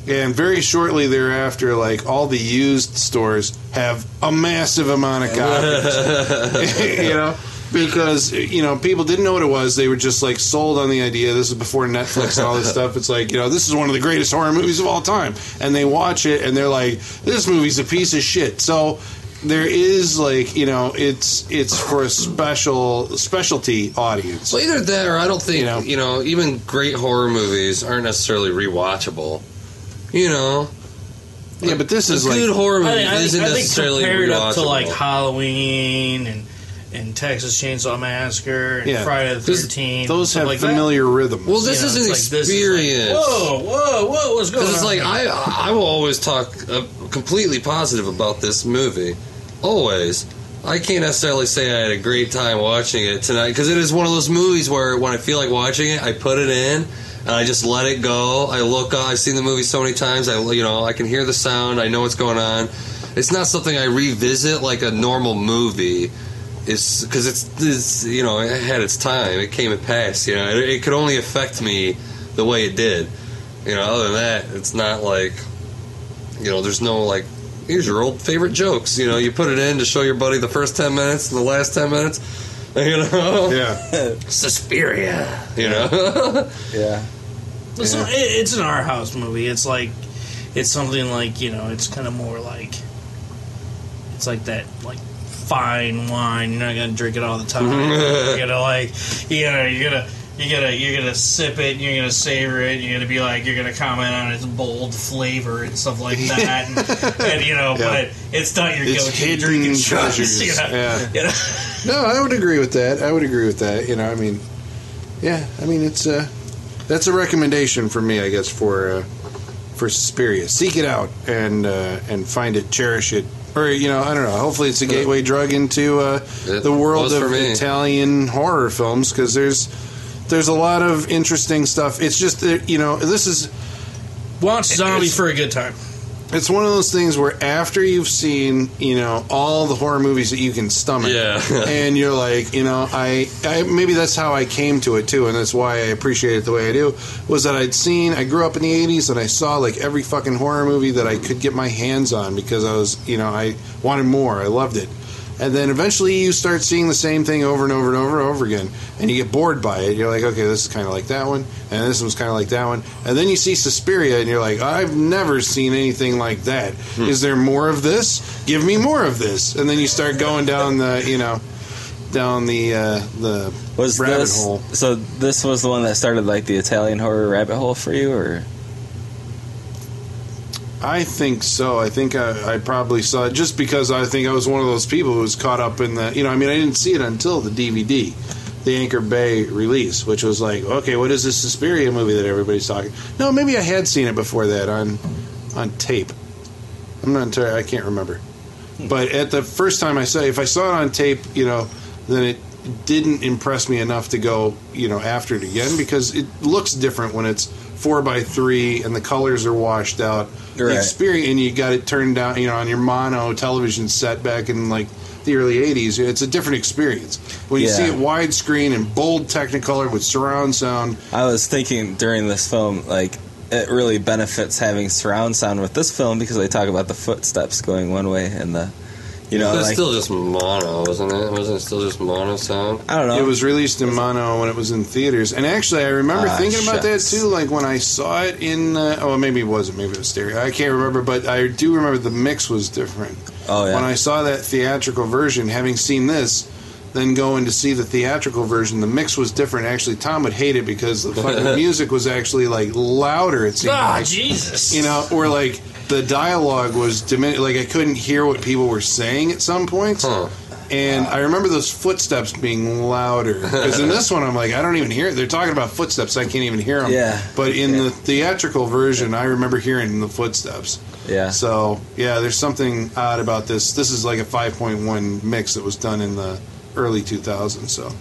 And very shortly thereafter, like all the used stores have a massive amount of copies. you know, because you know people didn't know what it was. They were just like sold on the idea. This is before Netflix and all this stuff. It's like you know this is one of the greatest horror movies of all time, and they watch it and they're like, this movie's a piece of shit. So there is like you know it's it's for a special specialty audience. Well, either that or I don't think You know. you know even great horror movies aren't necessarily rewatchable. You know, Yeah, but this a is good like horror movie I think, I isn't I think necessarily compared rewatchable. up to like Halloween and and Texas Chainsaw Massacre and Yeah. Friday the Those- Thirteenth. those have like that. familiar rhythms. well, this You know, is an it's like, this is like, experience. whoa, whoa, whoa! What's going on? Because it's like I I will always talk uh, completely positive about this movie, always. I can't necessarily say I had a great time watching it tonight because it is one of those movies where when I feel like watching it, I put it in and I just let it go. I look up. I've seen the movie so many times. I you know I can hear the sound. I know what's going on. It's not something I revisit like a normal movie. It's because it's, it's you know it had its time. It came and passed. You know it, it could only affect me the way it did. You know, other than that, it's not like you know. There's no like. Here's your old favorite jokes. You know, you put it in to show your buddy the first ten minutes and the last ten minutes. You know, yeah, Suspiria. You know, Yeah. It's, not- it- it's an art house movie. It's like it's something like you know. It's kind of more like it's like that like fine wine. You're not gonna drink it all the time. you're gonna like you know you're gonna. You gotta, you're gonna sip it, and you're gonna savor it. You're gonna be like, you're gonna comment on its bold flavor and stuff like that, and, and you know, Yeah. but it's not your It's go-to hidden drinking treasures. choice. You know? Yeah. You know? No, I would agree with that. I would agree with that. You know, I mean, yeah, I mean, it's uh, that's a recommendation for me, I guess, for uh, for Suspiria. Seek it out and uh, and find it, cherish it, or you know, I don't know. Hopefully, it's a gateway drug into uh, the world of me. Italian horror films because there's there's a lot of interesting stuff. It's just that you know, this is Watch Zombie It's- for a good time. It's one of those things where after you've seen you know all the horror movies that you can stomach Yeah. and you're like you know I, I maybe that's how i came to it too and that's why i appreciate it the way i do was that i'd seen i grew up in the 80s and i saw like every fucking horror movie that i could get my hands on because i was you know i wanted more i loved it and then eventually you start seeing the same thing over and over and over and over again. And you get bored by it. You're like okay this is kind of like that one. And this one's kind of like that one. And then you see Suspiria and you're like i've never seen anything like that. Is there more of this? Give me more of this. And then you start going down the you know down the uh, the Was rabbit this hole. So? This was the one that started like the Italian horror rabbit hole for you, or I think so. I think I, I probably saw it just because I think I was one of those people who was caught up in the. You know, I mean, I didn't see it until the DVD, the Anchor Bay release, which was like, okay, what is this Suspiria movie that everybody's talking? No, maybe I had seen it before that on on tape. I'm not entirely. I can't remember. Hmm. But at the first time I saw, it, if I saw it on tape, you know, then it didn't impress me enough to go, you know, after it again because it looks different when it's four by three and the colors are washed out. The Right. experience, and you got it turned down, you know, on your mono television set back in like the early '80s. It's a different experience when you Yeah. see it widescreen and bold Technicolor with surround sound. I was thinking during this film, like it really benefits having surround sound with this film because they talk about the footsteps going one way and the, you know, But it's like still just mono, wasn't it? Wasn't it still just mono sound? I don't know. It was released in mono when it was in theaters, and actually, I remember Ah, thinking about that too. Like when I saw it in, uh, oh, maybe it wasn't, maybe it was stereo. I can't remember, but I do remember the mix was different. oh yeah. When I saw that theatrical version, having seen this, then going to see the theatrical version, the mix was different. Actually, Tom would hate it because the fucking music was actually like louder. It seemed Ah, like. Jesus. you know, or like the dialogue was diminished. Like I couldn't hear what people were saying at some points. Huh. And I remember those footsteps being louder because in this one I'm like I don't even hear it. They're talking about footsteps. I can't even hear them. Yeah. But in the theatrical version, I remember hearing the footsteps. Yeah. So yeah, there's something odd about this. This is like a 5.1 mix that was done in the early 2000s. So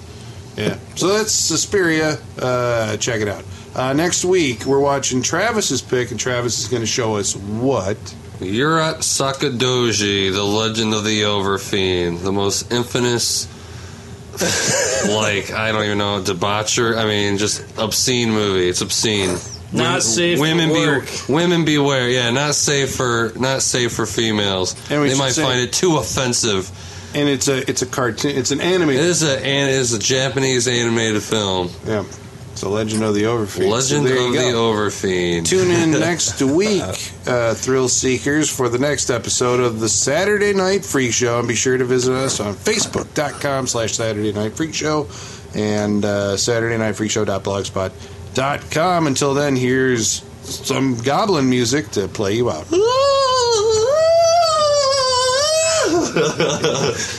yeah. So that's Suspiria. Uh, check it out. Uh, next week we're watching Travis's pick, and Travis is going to show us what. Urotsukidoji, the legend of the Overfiend, the most infamous, like, I don't even know, debaucher. I mean, just obscene movie. It's obscene. Not safe for women work. be women beware. Yeah, not safe for not safe for females. And we they might say- find it too offensive. And it's a it's a cartoon. It's an It animated. is a and it is a Japanese animated film. Yeah. A Legend of the Overfiend. Legend so of the go. Overfiend. Tune in next week, uh, Thrill Seekers, for the next episode of the Saturday Night Freak Show. And be sure to visit us on Facebook.com slash Saturday Night Freak Show and uh, Saturday Night Freak Show.blogspot.com. Until then, here's some goblin music to play you out.